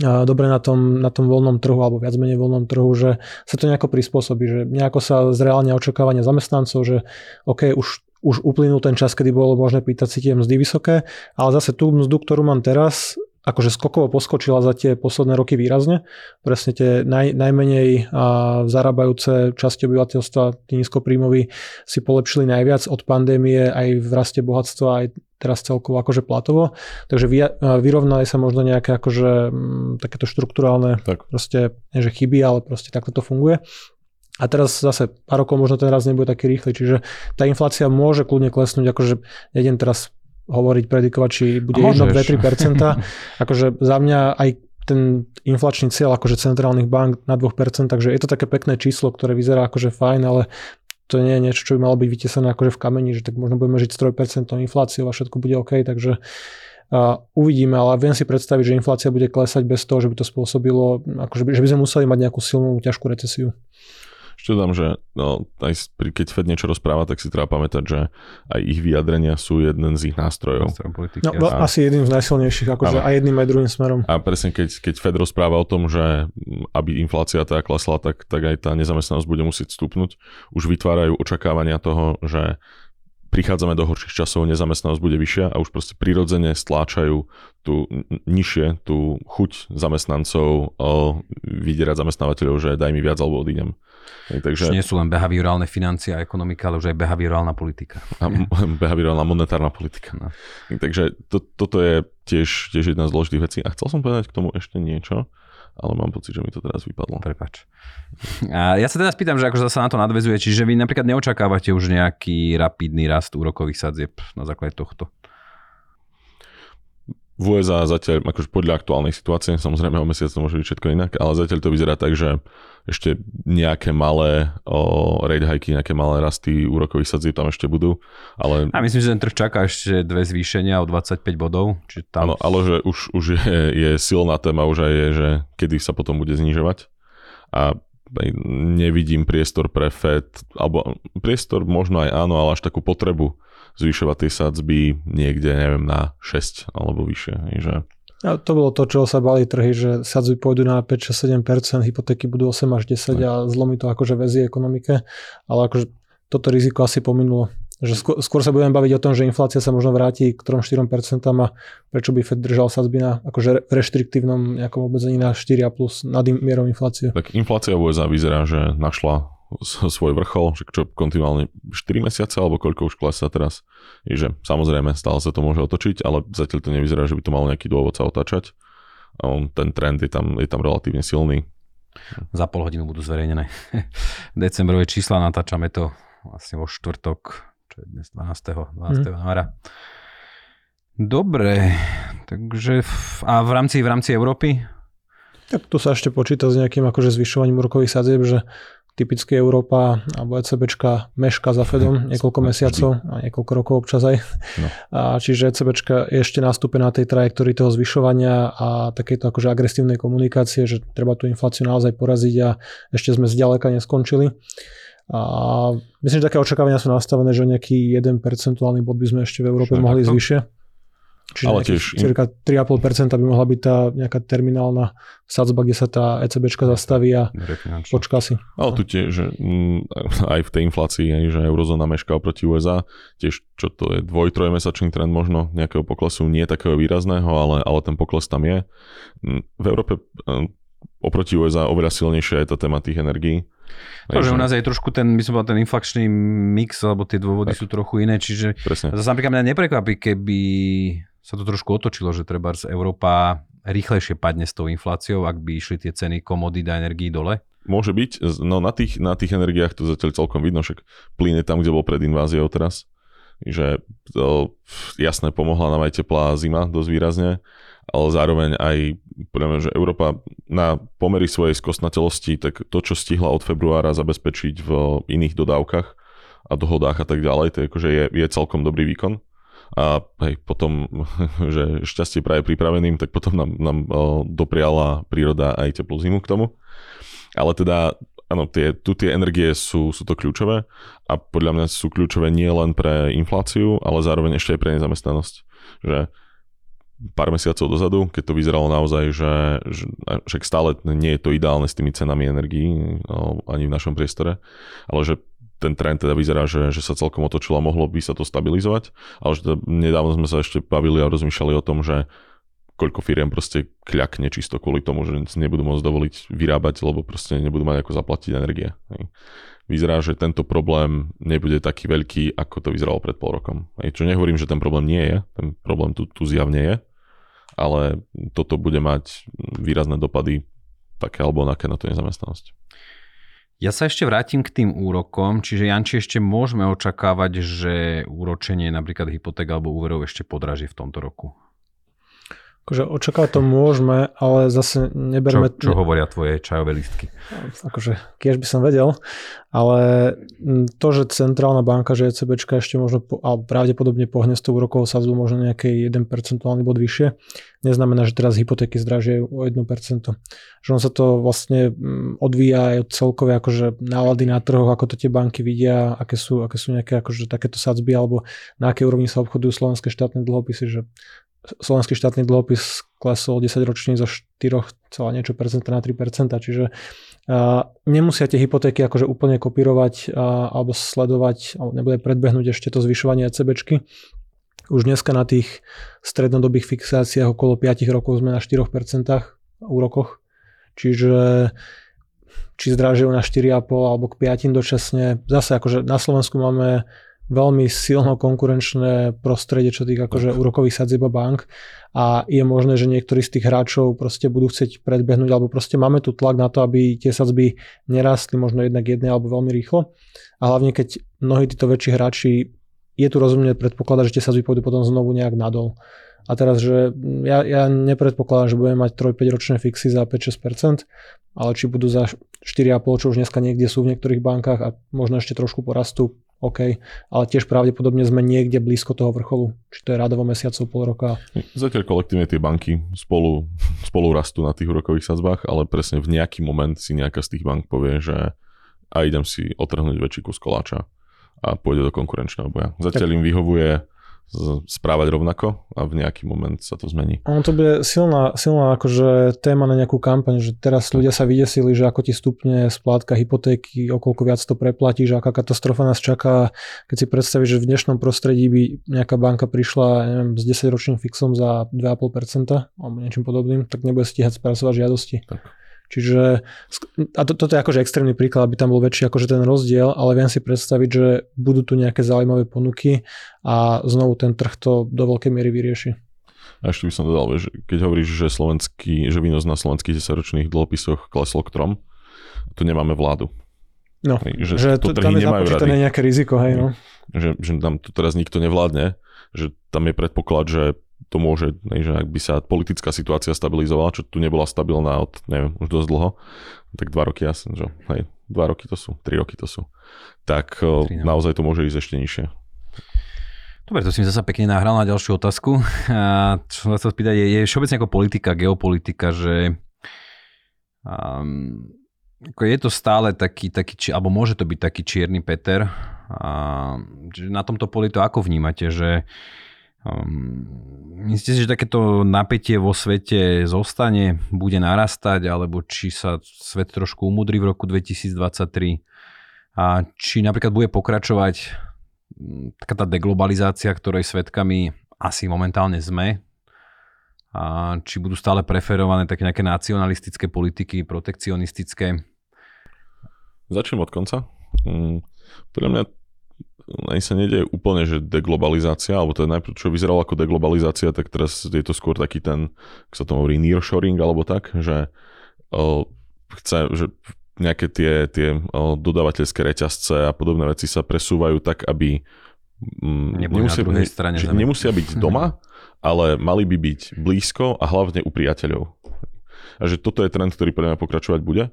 dobre na tom, na tom voľnom trhu alebo viac menej voľnom trhu, že sa to nejako prispôsobí, že nejako sa zreálne očakávania zamestnancov, že OK, už už uplynul ten čas, kedy bolo možné pýtať si tie mzdy vysoké, ale zase tú mzdu, ktorú mám teraz, akože skokovo poskočila za tie posledné roky výrazne. Presne tie naj, najmenej a, zarábajúce časti obyvateľstva, tí nízkopríjmoví, si polepšili najviac od pandémie aj v raste bohatstva, aj teraz celkovo akože platovo. Takže vy, vyrovnali sa možno nejaké akože m, takéto štruktúrálne tak. proste, nie že chyby, ale proste takto to funguje. A teraz zase pár rokov možno ten raz nebude taký rýchly, čiže tá inflácia môže kľudne klesnúť, akože nejdem teraz hovoriť, predikovať, či bude 1, 2, 3%. akože za mňa aj ten inflačný cieľ akože centrálnych bank na 2%, takže je to také pekné číslo, ktoré vyzerá akože fajn, ale to nie je niečo, čo by malo byť vytesené akože v kameni, že tak možno budeme žiť s 3% infláciou a všetko bude OK, takže uh, uvidíme, ale viem si predstaviť, že inflácia bude klesať bez toho, že by to spôsobilo, akože, že by sme museli mať nejakú silnú, ťažkú recesiu. Ešte dodám, že no, aj keď Fed niečo rozpráva, tak si treba pamätať, že aj ich vyjadrenia sú jeden z ich nástrojov. Politiky, no, a... Asi jedným z najsilnejších, akože aj jedným aj druhým smerom. A presne keď, keď Fed rozpráva o tom, že aby inflácia teda klesla, tak, tak aj tá nezamestnanosť bude musieť stúpnuť. Už vytvárajú očakávania toho, že prichádzame do horších časov, nezamestnanosť bude vyššia a už proste prirodzene stláčajú tú nižšie tú chuť zamestnancov o, vydierať zamestnávateľov, že daj mi viac alebo odídem. Takže... Už nie sú len behaviorálne financie a ekonomika, ale už aj behaviorálna politika. A behaviorálna monetárna politika. No. Takže to, toto je tiež, tiež jedna z dôležitých vecí. A chcel som povedať k tomu ešte niečo ale mám pocit, že mi to teraz vypadlo. Prepač. A ja sa teda spýtam, že akože sa na to nadvezuje, čiže vy napríklad neočakávate už nejaký rapidný rast úrokových sadzieb na základe tohto? V USA zatiaľ, akože podľa aktuálnej situácie, samozrejme o mesiac to môže byť všetko inak, ale zatiaľ to vyzerá tak, že ešte nejaké malé o, rate hajky, nejaké malé rasty úrokových sadzieb tam ešte budú. Ale... A myslím, že ten trh čaká ešte dve zvýšenia o 25 bodov. Čiže tam... Áno, ale že už, už je, je silná téma, už aj je, že kedy sa potom bude znižovať. A nevidím priestor pre FED, alebo priestor možno aj áno, ale až takú potrebu zvyšovať tie sadzby niekde, neviem, na 6 alebo vyššie. Že a to bolo to, čo sa bali trhy, že sadzby pôjdu na 5-6-7%, hypotéky budú 8 až 10 a zlomí to akože väzie ekonomike, ale akože toto riziko asi pominulo. Že skôr, skôr sa budeme baviť o tom, že inflácia sa možno vráti k 3-4% a prečo by Fed držal sadzby na akože reštriktívnom nejakom obmedzení na 4 a plus nad mierou inflácie. Tak inflácia v USA vyzerá, že našla svoj vrchol, že čo kontinuálne 4 mesiace alebo koľko už klesá teraz. Je, že samozrejme stále sa to môže otočiť, ale zatiaľ to nevyzerá, že by to malo nejaký dôvod sa otáčať. A on, ten trend je tam, je tam relatívne silný. Za pol hodinu budú zverejnené decembrové čísla, natáčame to vlastne vo štvrtok, čo je dnes 12. 12. Mm. januára. Dobre, takže v, a v rámci, v rámci Európy? Tak tu sa ešte počíta s nejakým akože zvyšovaním úrokových sadzieb, že typicky Európa alebo ECBčka meška za Fedom niekoľko mesiacov a niekoľko rokov občas aj. No. A čiže ECBčka je ešte nastúpená na tej trajektórii toho zvyšovania a takéto akože agresívnej komunikácie, že treba tú infláciu naozaj poraziť a ešte sme zďaleka neskončili. A myslím, že také očakávania sú nastavené, že nejaký 1 percentuálny bod by sme ešte v Európe Však mohli zvyšie. Čiže ale tiež... cirka 3,5% by mohla byť tá nejaká terminálna sadzba, kde sa tá ECBčka zastaví a počká si. Ale tu tiež, že mm, aj v tej inflácii, že eurozóna mešká oproti USA, tiež čo to je dvoj, trojmesačný trend možno nejakého poklesu, nie takého výrazného, ale, ale ten pokles tam je. Mm, v Európe mm, oproti USA oveľa silnejšia je tá téma tých energií. To, že u nás je trošku ten, by som povedal, ten inflačný mix, alebo tie dôvody tak. sú trochu iné, čiže Presne. zase napríklad mňa neprekvapí, keby sa to trošku otočilo, že treba z Európa rýchlejšie padne s tou infláciou, ak by išli tie ceny komodít a energií dole? Môže byť, no na tých, na tých energiách to zatiaľ celkom vidno, však plyn je tam, kde bol pred inváziou teraz, že to, jasné, pomohla nám aj teplá zima dosť výrazne, ale zároveň aj, podľa že Európa na pomery svojej skosnatelosti, tak to, čo stihla od februára zabezpečiť v iných dodávkach a dohodách a tak ďalej, to je, akože je, je celkom dobrý výkon a hej, potom, že šťastie práve pripraveným, tak potom nám, nám dopriala príroda aj teplú zimu k tomu. Ale teda, áno, tie, tu tie energie sú, sú to kľúčové a podľa mňa sú kľúčové nie len pre infláciu, ale zároveň ešte aj pre nezamestnanosť. Že pár mesiacov dozadu, keď to vyzeralo naozaj, že, že však stále nie je to ideálne s tými cenami energií ani v našom priestore, ale že ten trend teda vyzerá, že, že sa celkom otočilo a mohlo by sa to stabilizovať, ale že teda nedávno sme sa ešte bavili a rozmýšľali o tom, že koľko firiem proste kľakne čisto kvôli tomu, že nebudú môcť dovoliť vyrábať, lebo proste nebudú mať ako zaplatiť energie. Vyzerá, že tento problém nebude taký veľký, ako to vyzeralo pred pol rokom. Čo nehovorím, že ten problém nie je, ten problém tu, tu zjavne je, ale toto bude mať výrazné dopady také alebo onaké na tú nezamestnanosť. Ja sa ešte vrátim k tým úrokom, čiže Janči ešte môžeme očakávať, že úročenie napríklad hypoték alebo úverov ešte podraží v tomto roku. Akože očakávať to môžeme, ale zase neberme... Čo, čo hovoria tvoje čajové listky? Akože, keď by som vedel, ale to, že centrálna banka, že ECBčka ešte možno, alebo pravdepodobne pohne s tou úrokovou sadzbu možno nejaký 1 percentuálny bod vyššie, neznamená, že teraz hypotéky zdražia o 1%. Že on sa to vlastne odvíja aj od celkovej akože nálady na trhoch, ako to tie banky vidia, aké sú, aké sú nejaké akože takéto sadzby, alebo na akej úrovni sa obchodujú slovenské štátne dlhopisy, že slovenský štátny dlhopis klesol 10 ročný zo 4, niečo percenta na 3 percenta, čiže uh, nemusia tie hypotéky akože úplne kopírovať uh, alebo sledovať, alebo nebude predbehnúť ešte to zvyšovanie ECBčky. Už dneska na tých strednodobých fixáciách okolo 5 rokov sme na 4% úrokoch, čiže či zdražujú na 4,5 alebo k 5 dočasne. Zase akože na Slovensku máme veľmi silno konkurenčné prostredie, čo týka akože úrokových sadzieb bank. A je možné, že niektorí z tých hráčov proste budú chcieť predbehnúť alebo proste máme tu tlak na to, aby tie sadzby nerastli možno jednak jednej alebo veľmi rýchlo. A hlavne keď mnohí títo väčší hráči je tu rozumne predpokladať, že tie sadzby pôjdu potom znovu nejak nadol. A teraz, že ja, ja nepredpokladám, že budeme mať 3-5 ročné fixy za 5-6%, ale či budú za 4,5, čo už dneska niekde sú v niektorých bankách a možno ešte trošku porastú, OK, ale tiež pravdepodobne sme niekde blízko toho vrcholu, či to je radovo mesiacov, pol roka. Zatiaľ kolektívne tie banky spolu, spolu rastú na tých úrokových sadzbách, ale presne v nejaký moment si nejaká z tých bank povie, že a idem si otrhnúť väčší kus koláča a pôjde do konkurenčného boja. Zatiaľ tak. im vyhovuje správať rovnako a v nejaký moment sa to zmení. Ono to bude silná, silná akože téma na nejakú kampaň, že teraz ľudia sa vydesili, že ako ti stupne splátka hypotéky, okolko viac to preplatíš, aká katastrofa nás čaká. Keď si predstavíš, že v dnešnom prostredí by nejaká banka prišla neviem, s 10-ročným fixom za 2,5% alebo niečím podobným, tak nebude stíhať spracovať žiadosti. Tak. Čiže, a to, toto je akože extrémny príklad, aby tam bol väčší akože ten rozdiel, ale viem si predstaviť, že budú tu nejaké zaujímavé ponuky a znovu ten trh to do veľkej miery vyrieši. A ešte by som dodal, že keď hovoríš, že, slovenský, že výnos na slovenských 10-ročných dlhopisoch klesol k trom, tu nemáme vládu. No, že, že to, tam je započítané nejaké riziko, hej no. Že, že tam tu teraz nikto nevládne, že tam je predpoklad, že to môže, že ak by sa politická situácia stabilizovala, čo tu nebola stabilná od, neviem, už dosť dlho, tak dva roky asi, že hej, dva roky to sú, tri roky to sú, tak 3, no. naozaj to môže ísť ešte nižšie. Dobre, to si mi zase pekne nahral na ďalšiu otázku. A čo som sa spýtať, je, je všeobecne ako politika, geopolitika, že um, ako je to stále taký, taký, alebo môže to byť taký čierny Peter. A, na tomto poli to ako vnímate, že Um, myslíte si, že takéto napätie vo svete zostane, bude narastať, alebo či sa svet trošku umudrí v roku 2023 a či napríklad bude pokračovať mm, taká tá deglobalizácia, ktorej svetkami asi momentálne sme, a či budú stále preferované také nejaké nacionalistické politiky, protekcionistické? Začnem od konca. Mm, podľa mňa ani sa nedieje úplne, že deglobalizácia, alebo to je najprv, čo vyzeralo ako deglobalizácia, tak teraz je to skôr taký ten, ako sa to hovorí, nearshoring, alebo tak, že o, chce, že nejaké tie, tie o, dodávateľské reťazce a podobné veci sa presúvajú tak, aby mm, nemusia, na strane že nemusia byť doma, ale mali by byť blízko a hlavne u priateľov. A že toto je trend, ktorý pre mňa pokračovať bude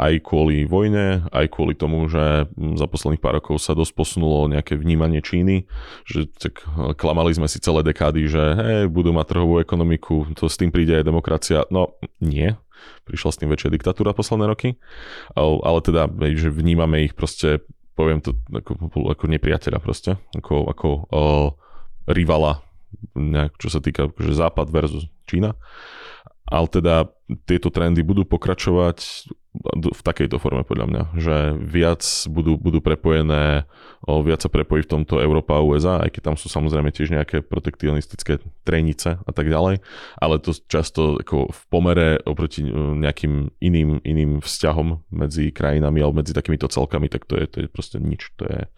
aj kvôli vojne, aj kvôli tomu, že mm, za posledných pár rokov sa dosť posunulo nejaké vnímanie Číny, že tak eh, klamali sme si celé dekády, že hej, budú mať trhovú ekonomiku, to s tým príde aj demokracia. No nie, prišla s tým väčšia diktatúra posledné roky, ale teda, že vnímame ich proste, poviem to ako, ako nepriateľa proste, ako, ako o, rivala, nejak, čo sa týka akože Západ versus Čína. Ale teda tieto trendy budú pokračovať v takejto forme podľa mňa, že viac budú, budú prepojené, o, viac sa prepojí v tomto Európa a USA, aj keď tam sú samozrejme tiež nejaké protekcionistické trenice a tak ďalej, ale to často ako v pomere oproti e, nejakým iným, iným vzťahom medzi krajinami alebo medzi takýmito celkami, tak to je, to je proste nič, to je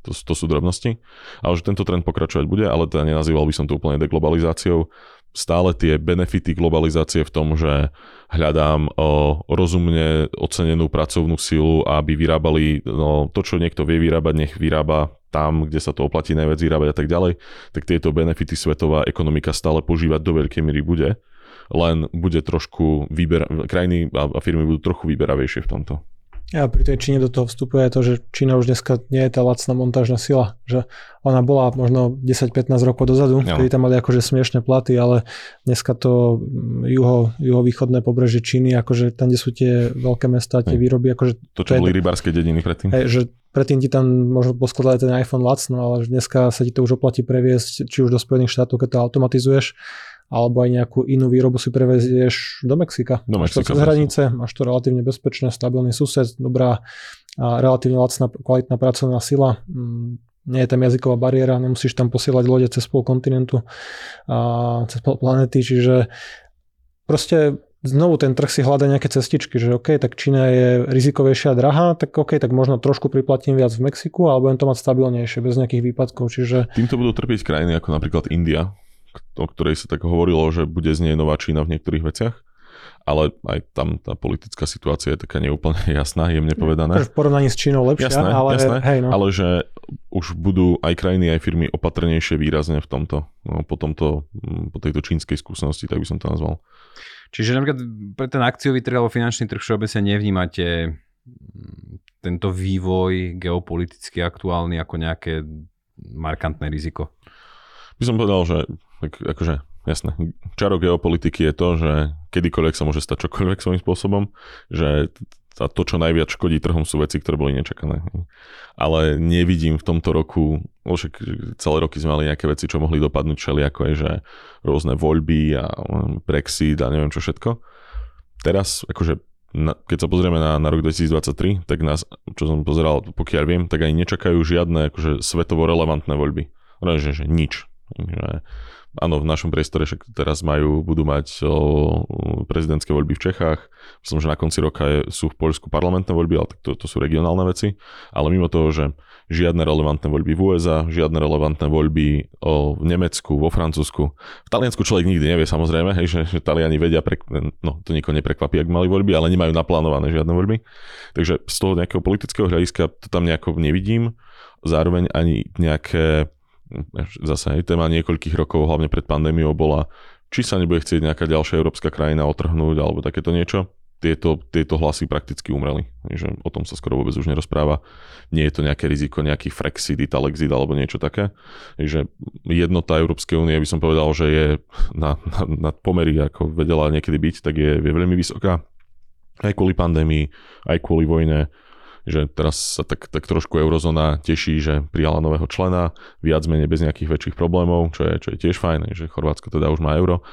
to, to sú drobnosti. A že tento trend pokračovať bude, ale teda nenazýval by som to úplne deglobalizáciou stále tie benefity globalizácie v tom, že hľadám o, rozumne ocenenú pracovnú silu, aby vyrábali no, to, čo niekto vie vyrábať, nech vyrába tam, kde sa to oplatí najviac vyrábať a tak ďalej, tak tieto benefity svetová ekonomika stále požívať do veľkej miery bude, len bude trošku výber, krajiny a, firmy budú trochu vyberavejšie v tomto. Ja pri tej Číne do toho vstupuje to, že Čína už dneska nie je tá lacná montážna sila, že ona bola možno 10-15 rokov dozadu, no. kedy tam mali akože smiešne platy, ale dneska to juho, juhovýchodné pobrežie Číny, akože tam, kde sú tie veľké mesta, tie výroby, akože... To, čo boli rybárske dediny predtým. Hej, že predtým ti tam možno poskladali ten iPhone lacno, ale dneska sa ti to už oplatí previesť či už do Spojených štátov, keď to automatizuješ, alebo aj nejakú inú výrobu si prevezieš do Mexika. Do Mexika. Máš to cez hranice, máš to relatívne bezpečné, stabilný sused, dobrá a relatívne lacná, kvalitná pracovná sila. Mm, nie je tam jazyková bariéra, nemusíš tam posielať lode cez pol kontinentu, a cez pol planety, čiže proste znovu ten trh si hľada nejaké cestičky, že OK, tak Čína je rizikovejšia a drahá, tak OK, tak možno trošku priplatím viac v Mexiku, alebo budem to mať stabilnejšie, bez nejakých výpadkov. Čiže... Týmto budú trpieť krajiny ako napríklad India, o ktorej sa tak hovorilo, že bude z nej nová Čína v niektorých veciach ale aj tam tá politická situácia je taká neúplne jasná, jemne povedané. V porovnaní s Čínou lepšia, jasné, ale jasné, hej no. Ale že už budú aj krajiny, aj firmy opatrnejšie výrazne v tomto, no, po, tomto, mm, po tejto čínskej skúsenosti, tak by som to nazval. Čiže napríklad pre ten akciový trh alebo finančný trh všeobecne nevnímate mm, tento vývoj geopoliticky aktuálny ako nejaké markantné riziko? By som povedal, že tak, akože jasné. Čaro geopolitiky je to, že kedykoľvek sa môže stať čokoľvek svojím spôsobom, že a to, čo najviac škodí trhom, sú veci, ktoré boli nečakané. Ale nevidím v tomto roku, však celé roky sme mali nejaké veci, čo mohli dopadnúť všeli, ako je, že rôzne voľby a Brexit a neviem čo všetko. Teraz, akože na, keď sa pozrieme na, na rok 2023, tak nás, čo som pozeral, pokiaľ viem, tak ani nečakajú žiadne akože svetovo relevantné voľby. Že, že nič. Že Áno, v našom priestore však teraz majú, budú mať o, prezidentské voľby v Čechách. Myslím, že na konci roka je, sú v Poľsku parlamentné voľby, ale to, to sú regionálne veci. Ale mimo toho, že žiadne relevantné voľby v USA, žiadne relevantné voľby o, v Nemecku, vo Francúzsku. V Taliansku človek nikdy nevie samozrejme, hej, že, že Taliani vedia, pre, no to nikoho neprekvapí, ak mali voľby, ale nemajú naplánované žiadne voľby. Takže z toho nejakého politického hľadiska to tam nejako nevidím. Zároveň ani nejaké zase aj téma niekoľkých rokov, hlavne pred pandémiou, bola, či sa nebude chcieť nejaká ďalšia európska krajina otrhnúť alebo takéto niečo. Tieto, tieto hlasy prakticky umreli. Takže o tom sa skoro vôbec už nerozpráva. Nie je to nejaké riziko, nejaký Frexit, Italexit alebo niečo také. Takže jednota Európskej únie by som povedal, že je na, na, na pomery, ako vedela niekedy byť, tak je, je veľmi vysoká. Aj kvôli pandémii, aj kvôli vojne že teraz sa tak, tak trošku eurozóna teší, že prijala nového člena, viac menej bez nejakých väčších problémov, čo je, čo je tiež fajn, že Chorvátsko teda už má euro.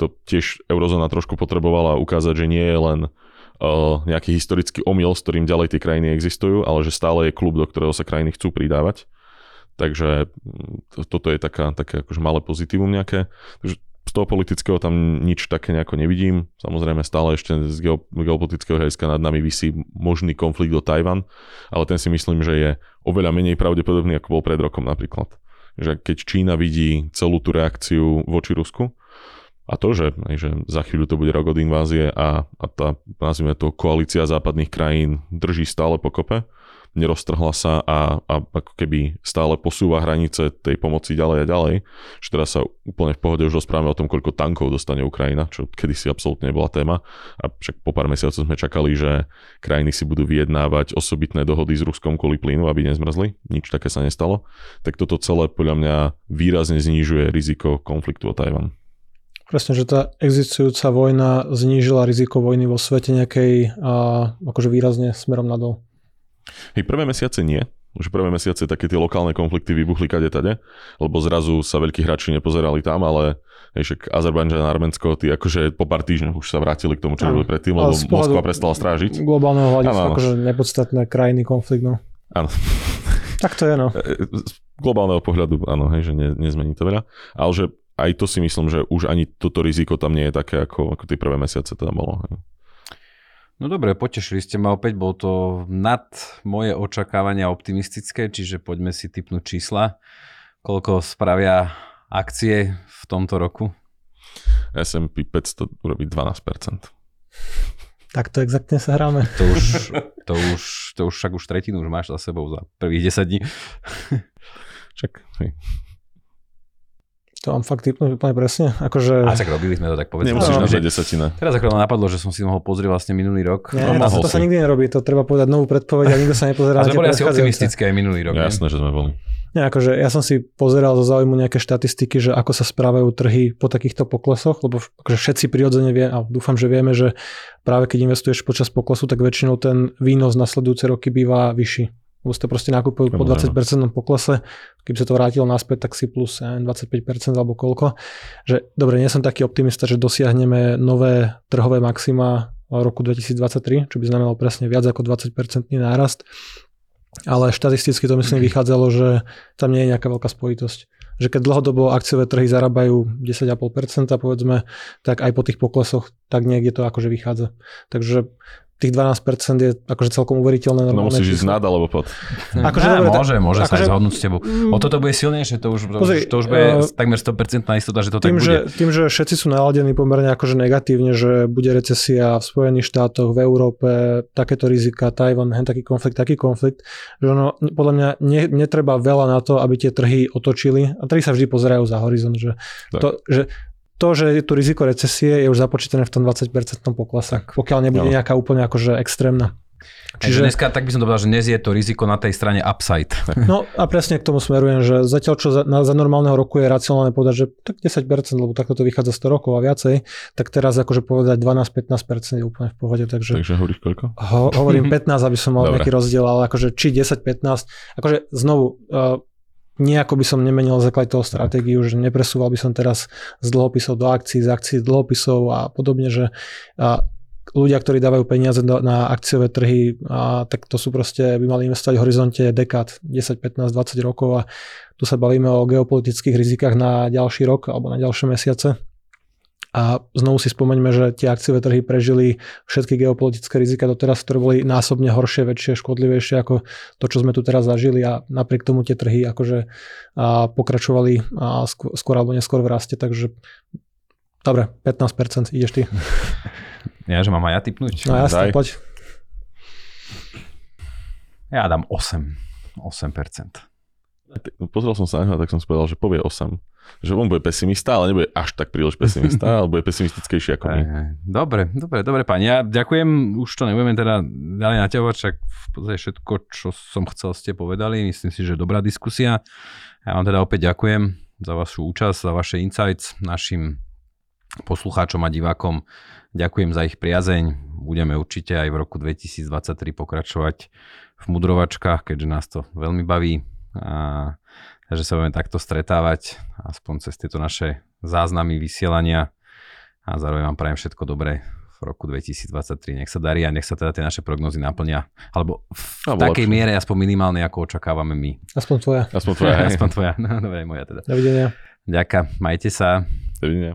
To tiež eurozóna trošku potrebovala ukázať, že nie je len uh, nejaký historický omyl, s ktorým ďalej tie krajiny existujú, ale že stále je klub, do ktorého sa krajiny chcú pridávať. Takže to, toto je taká, také akože malé pozitívum nejaké. Takže toho politického tam nič také nejako nevidím. Samozrejme stále ešte z geopolitického hľadiska nad nami vysí možný konflikt o Tajvan, ale ten si myslím, že je oveľa menej pravdepodobný, ako bol pred rokom napríklad. Že keď Čína vidí celú tú reakciu voči Rusku, a to, že, že za chvíľu to bude rok od invázie a, a tá, nazvime to, koalícia západných krajín drží stále pokope, neroztrhla sa a, a ako keby stále posúva hranice tej pomoci ďalej a ďalej. Že teraz sa úplne v pohode už rozprávame o tom, koľko tankov dostane Ukrajina, čo kedysi absolútne nebola téma. A však po pár mesiacov sme čakali, že krajiny si budú vyjednávať osobitné dohody s Ruskom kvôli plynu, aby nezmrzli. Nič také sa nestalo. Tak toto celé podľa mňa výrazne znižuje riziko konfliktu o Tajvan. Presne, že tá existujúca vojna znížila riziko vojny vo svete nejakej a, akože výrazne smerom nadol. Hej, prvé mesiace nie. Už prvé mesiace také tie lokálne konflikty vybuchli kade tade, lebo zrazu sa veľkí hráči nepozerali tam, ale hej, však Azerbajdžan a Arménsko, tí akože po pár týždňoch už sa vrátili k tomu, čo boli predtým, lebo Moskva prestala strážiť. Globálneho hľadiska, akože nepodstatné krajiny konflikt, no. Áno. tak to je, no. E, e, z globálneho pohľadu, áno, hej, že ne, nezmení to veľa. Ale že aj to si myslím, že už ani toto riziko tam nie je také, ako, ako tie prvé mesiace teda bolo. Hej. No dobre, potešili ste ma opäť, bol to nad moje očakávania optimistické, čiže poďme si typnúť čísla. Koľko spravia akcie v tomto roku? S&P 500 urobí 12%. Tak to exaktne sa hráme. To už, to už, to už však už tretinu už máš za sebou za prvých 10 dní. Čak, hej. To mám fakt typnúť úplne presne. Akože... A tak robili sme to tak povedzme. Nemusíš no, že desatina. Teraz ako napadlo, že som si mohol pozrieť vlastne minulý rok. Nie, no, to, to sa nikdy nerobí, to treba povedať novú predpoveď a nikto sa nepozerá. A sme boli asi optimistické aj minulý rok. Jasné, že sme boli. Nie, akože ja som si pozeral zo záujmu nejaké štatistiky, že ako sa správajú trhy po takýchto poklesoch, lebo akože všetci prirodzene vie, a dúfam, že vieme, že práve keď investuješ počas poklesu, tak väčšinou ten výnos nasledujúce roky býva vyšší lebo ste proste nakupujú po 20% poklese, keby sa to vrátilo naspäť, tak si plus 25% alebo koľko. Že, dobre, nie som taký optimista, že dosiahneme nové trhové maxima v roku 2023, čo by znamenalo presne viac ako 20% nárast. Ale štatisticky to myslím vychádzalo, že tam nie je nejaká veľká spojitosť. Že keď dlhodobo akciové trhy zarábajú 10,5% povedzme, tak aj po tých poklesoch tak niekde to akože vychádza. Takže tých 12% je akože celkom uveriteľné. No musíš ísť nad alebo pod. Akože Á, dobre, tak- môže, môže sa akože- aj zhodnúť s tebou. O toto bude silnejšie, to už, Pozri, to už bude eh, takmer 100% istota, že to tak Tým bude. že, tým, že všetci sú naladení pomerne akože negatívne, že bude recesia v Spojených štátoch, v Európe, takéto rizika, Tajvan, hen taký konflikt, taký konflikt, že ono, podľa mňa ne, netreba veľa na to, aby tie trhy otočili a trhy sa vždy pozerajú za horizont, že Tak. to, že to, že je tu riziko recesie, je už započítané v tom 20% poklase, pokiaľ nebude Áno. nejaká úplne akože extrémna. Čiže dneska, tak by som to povedal, že dnes je to riziko na tej strane upside. no a presne k tomu smerujem, že zatiaľ čo za, na, za normálneho roku je racionálne povedať, že tak 10%, lebo takto to vychádza 100 rokov a viacej, tak teraz akože povedať 12-15% je úplne v pohode, takže Takže hovoríš koľko? ho, hovorím 15, aby som mal Dobre. nejaký rozdiel, ale akože či 10-15, akože znovu, uh, nejako by som nemenil základ toho stratégiu, že nepresúval by som teraz z dlhopisov do akcií, z akcií dlhopisov a podobne, že uh, ľudia, ktorí dávajú peniaze do, na akciové trhy, a, tak to sú proste, by mali investovať v horizonte dekád, 10, 15, 20 rokov a tu sa bavíme o geopolitických rizikách na ďalší rok alebo na ďalšie mesiace. A znovu si spomeňme, že tie akciové trhy prežili všetky geopolitické rizika doteraz, ktoré boli násobne horšie, väčšie, škodlivejšie ako to, čo sme tu teraz zažili a napriek tomu tie trhy akože pokračovali skôr, alebo neskôr v raste, takže dobre, 15% ideš ty. Ja, že mám aj ja typnúť? No jasne, poď. Ja dám 8. 8%. Pozrel som sa na neho, tak som si povedal, že povie 8. Že on bude pesimista, ale nebude až tak príliš pesimista, ale bude pesimistickejší ako my. Dobre, dobre, dobre, pani. Ja ďakujem, už to nebudeme teda ďalej naťahovať, však v podstate všetko, čo som chcel, ste povedali. Myslím si, že dobrá diskusia. Ja vám teda opäť ďakujem za vašu účasť, za vaše insights. Našim poslucháčom a divákom ďakujem za ich priazeň. Budeme určite aj v roku 2023 pokračovať v mudrovačkách, keďže nás to veľmi baví. A, takže sa budeme takto stretávať, aspoň cez tieto naše záznamy vysielania a zároveň vám prajem všetko dobré v roku 2023. Nech sa darí a nech sa teda tie naše prognozy naplnia. Alebo v Alebo takej lepšie. miere, aspoň minimálne, ako očakávame my. Aspoň tvoja. Aspoň tvoja, aspoň tvoja. No, dobre, moja teda. Dovidenia. Ďakujem, majte sa. Dovidenia.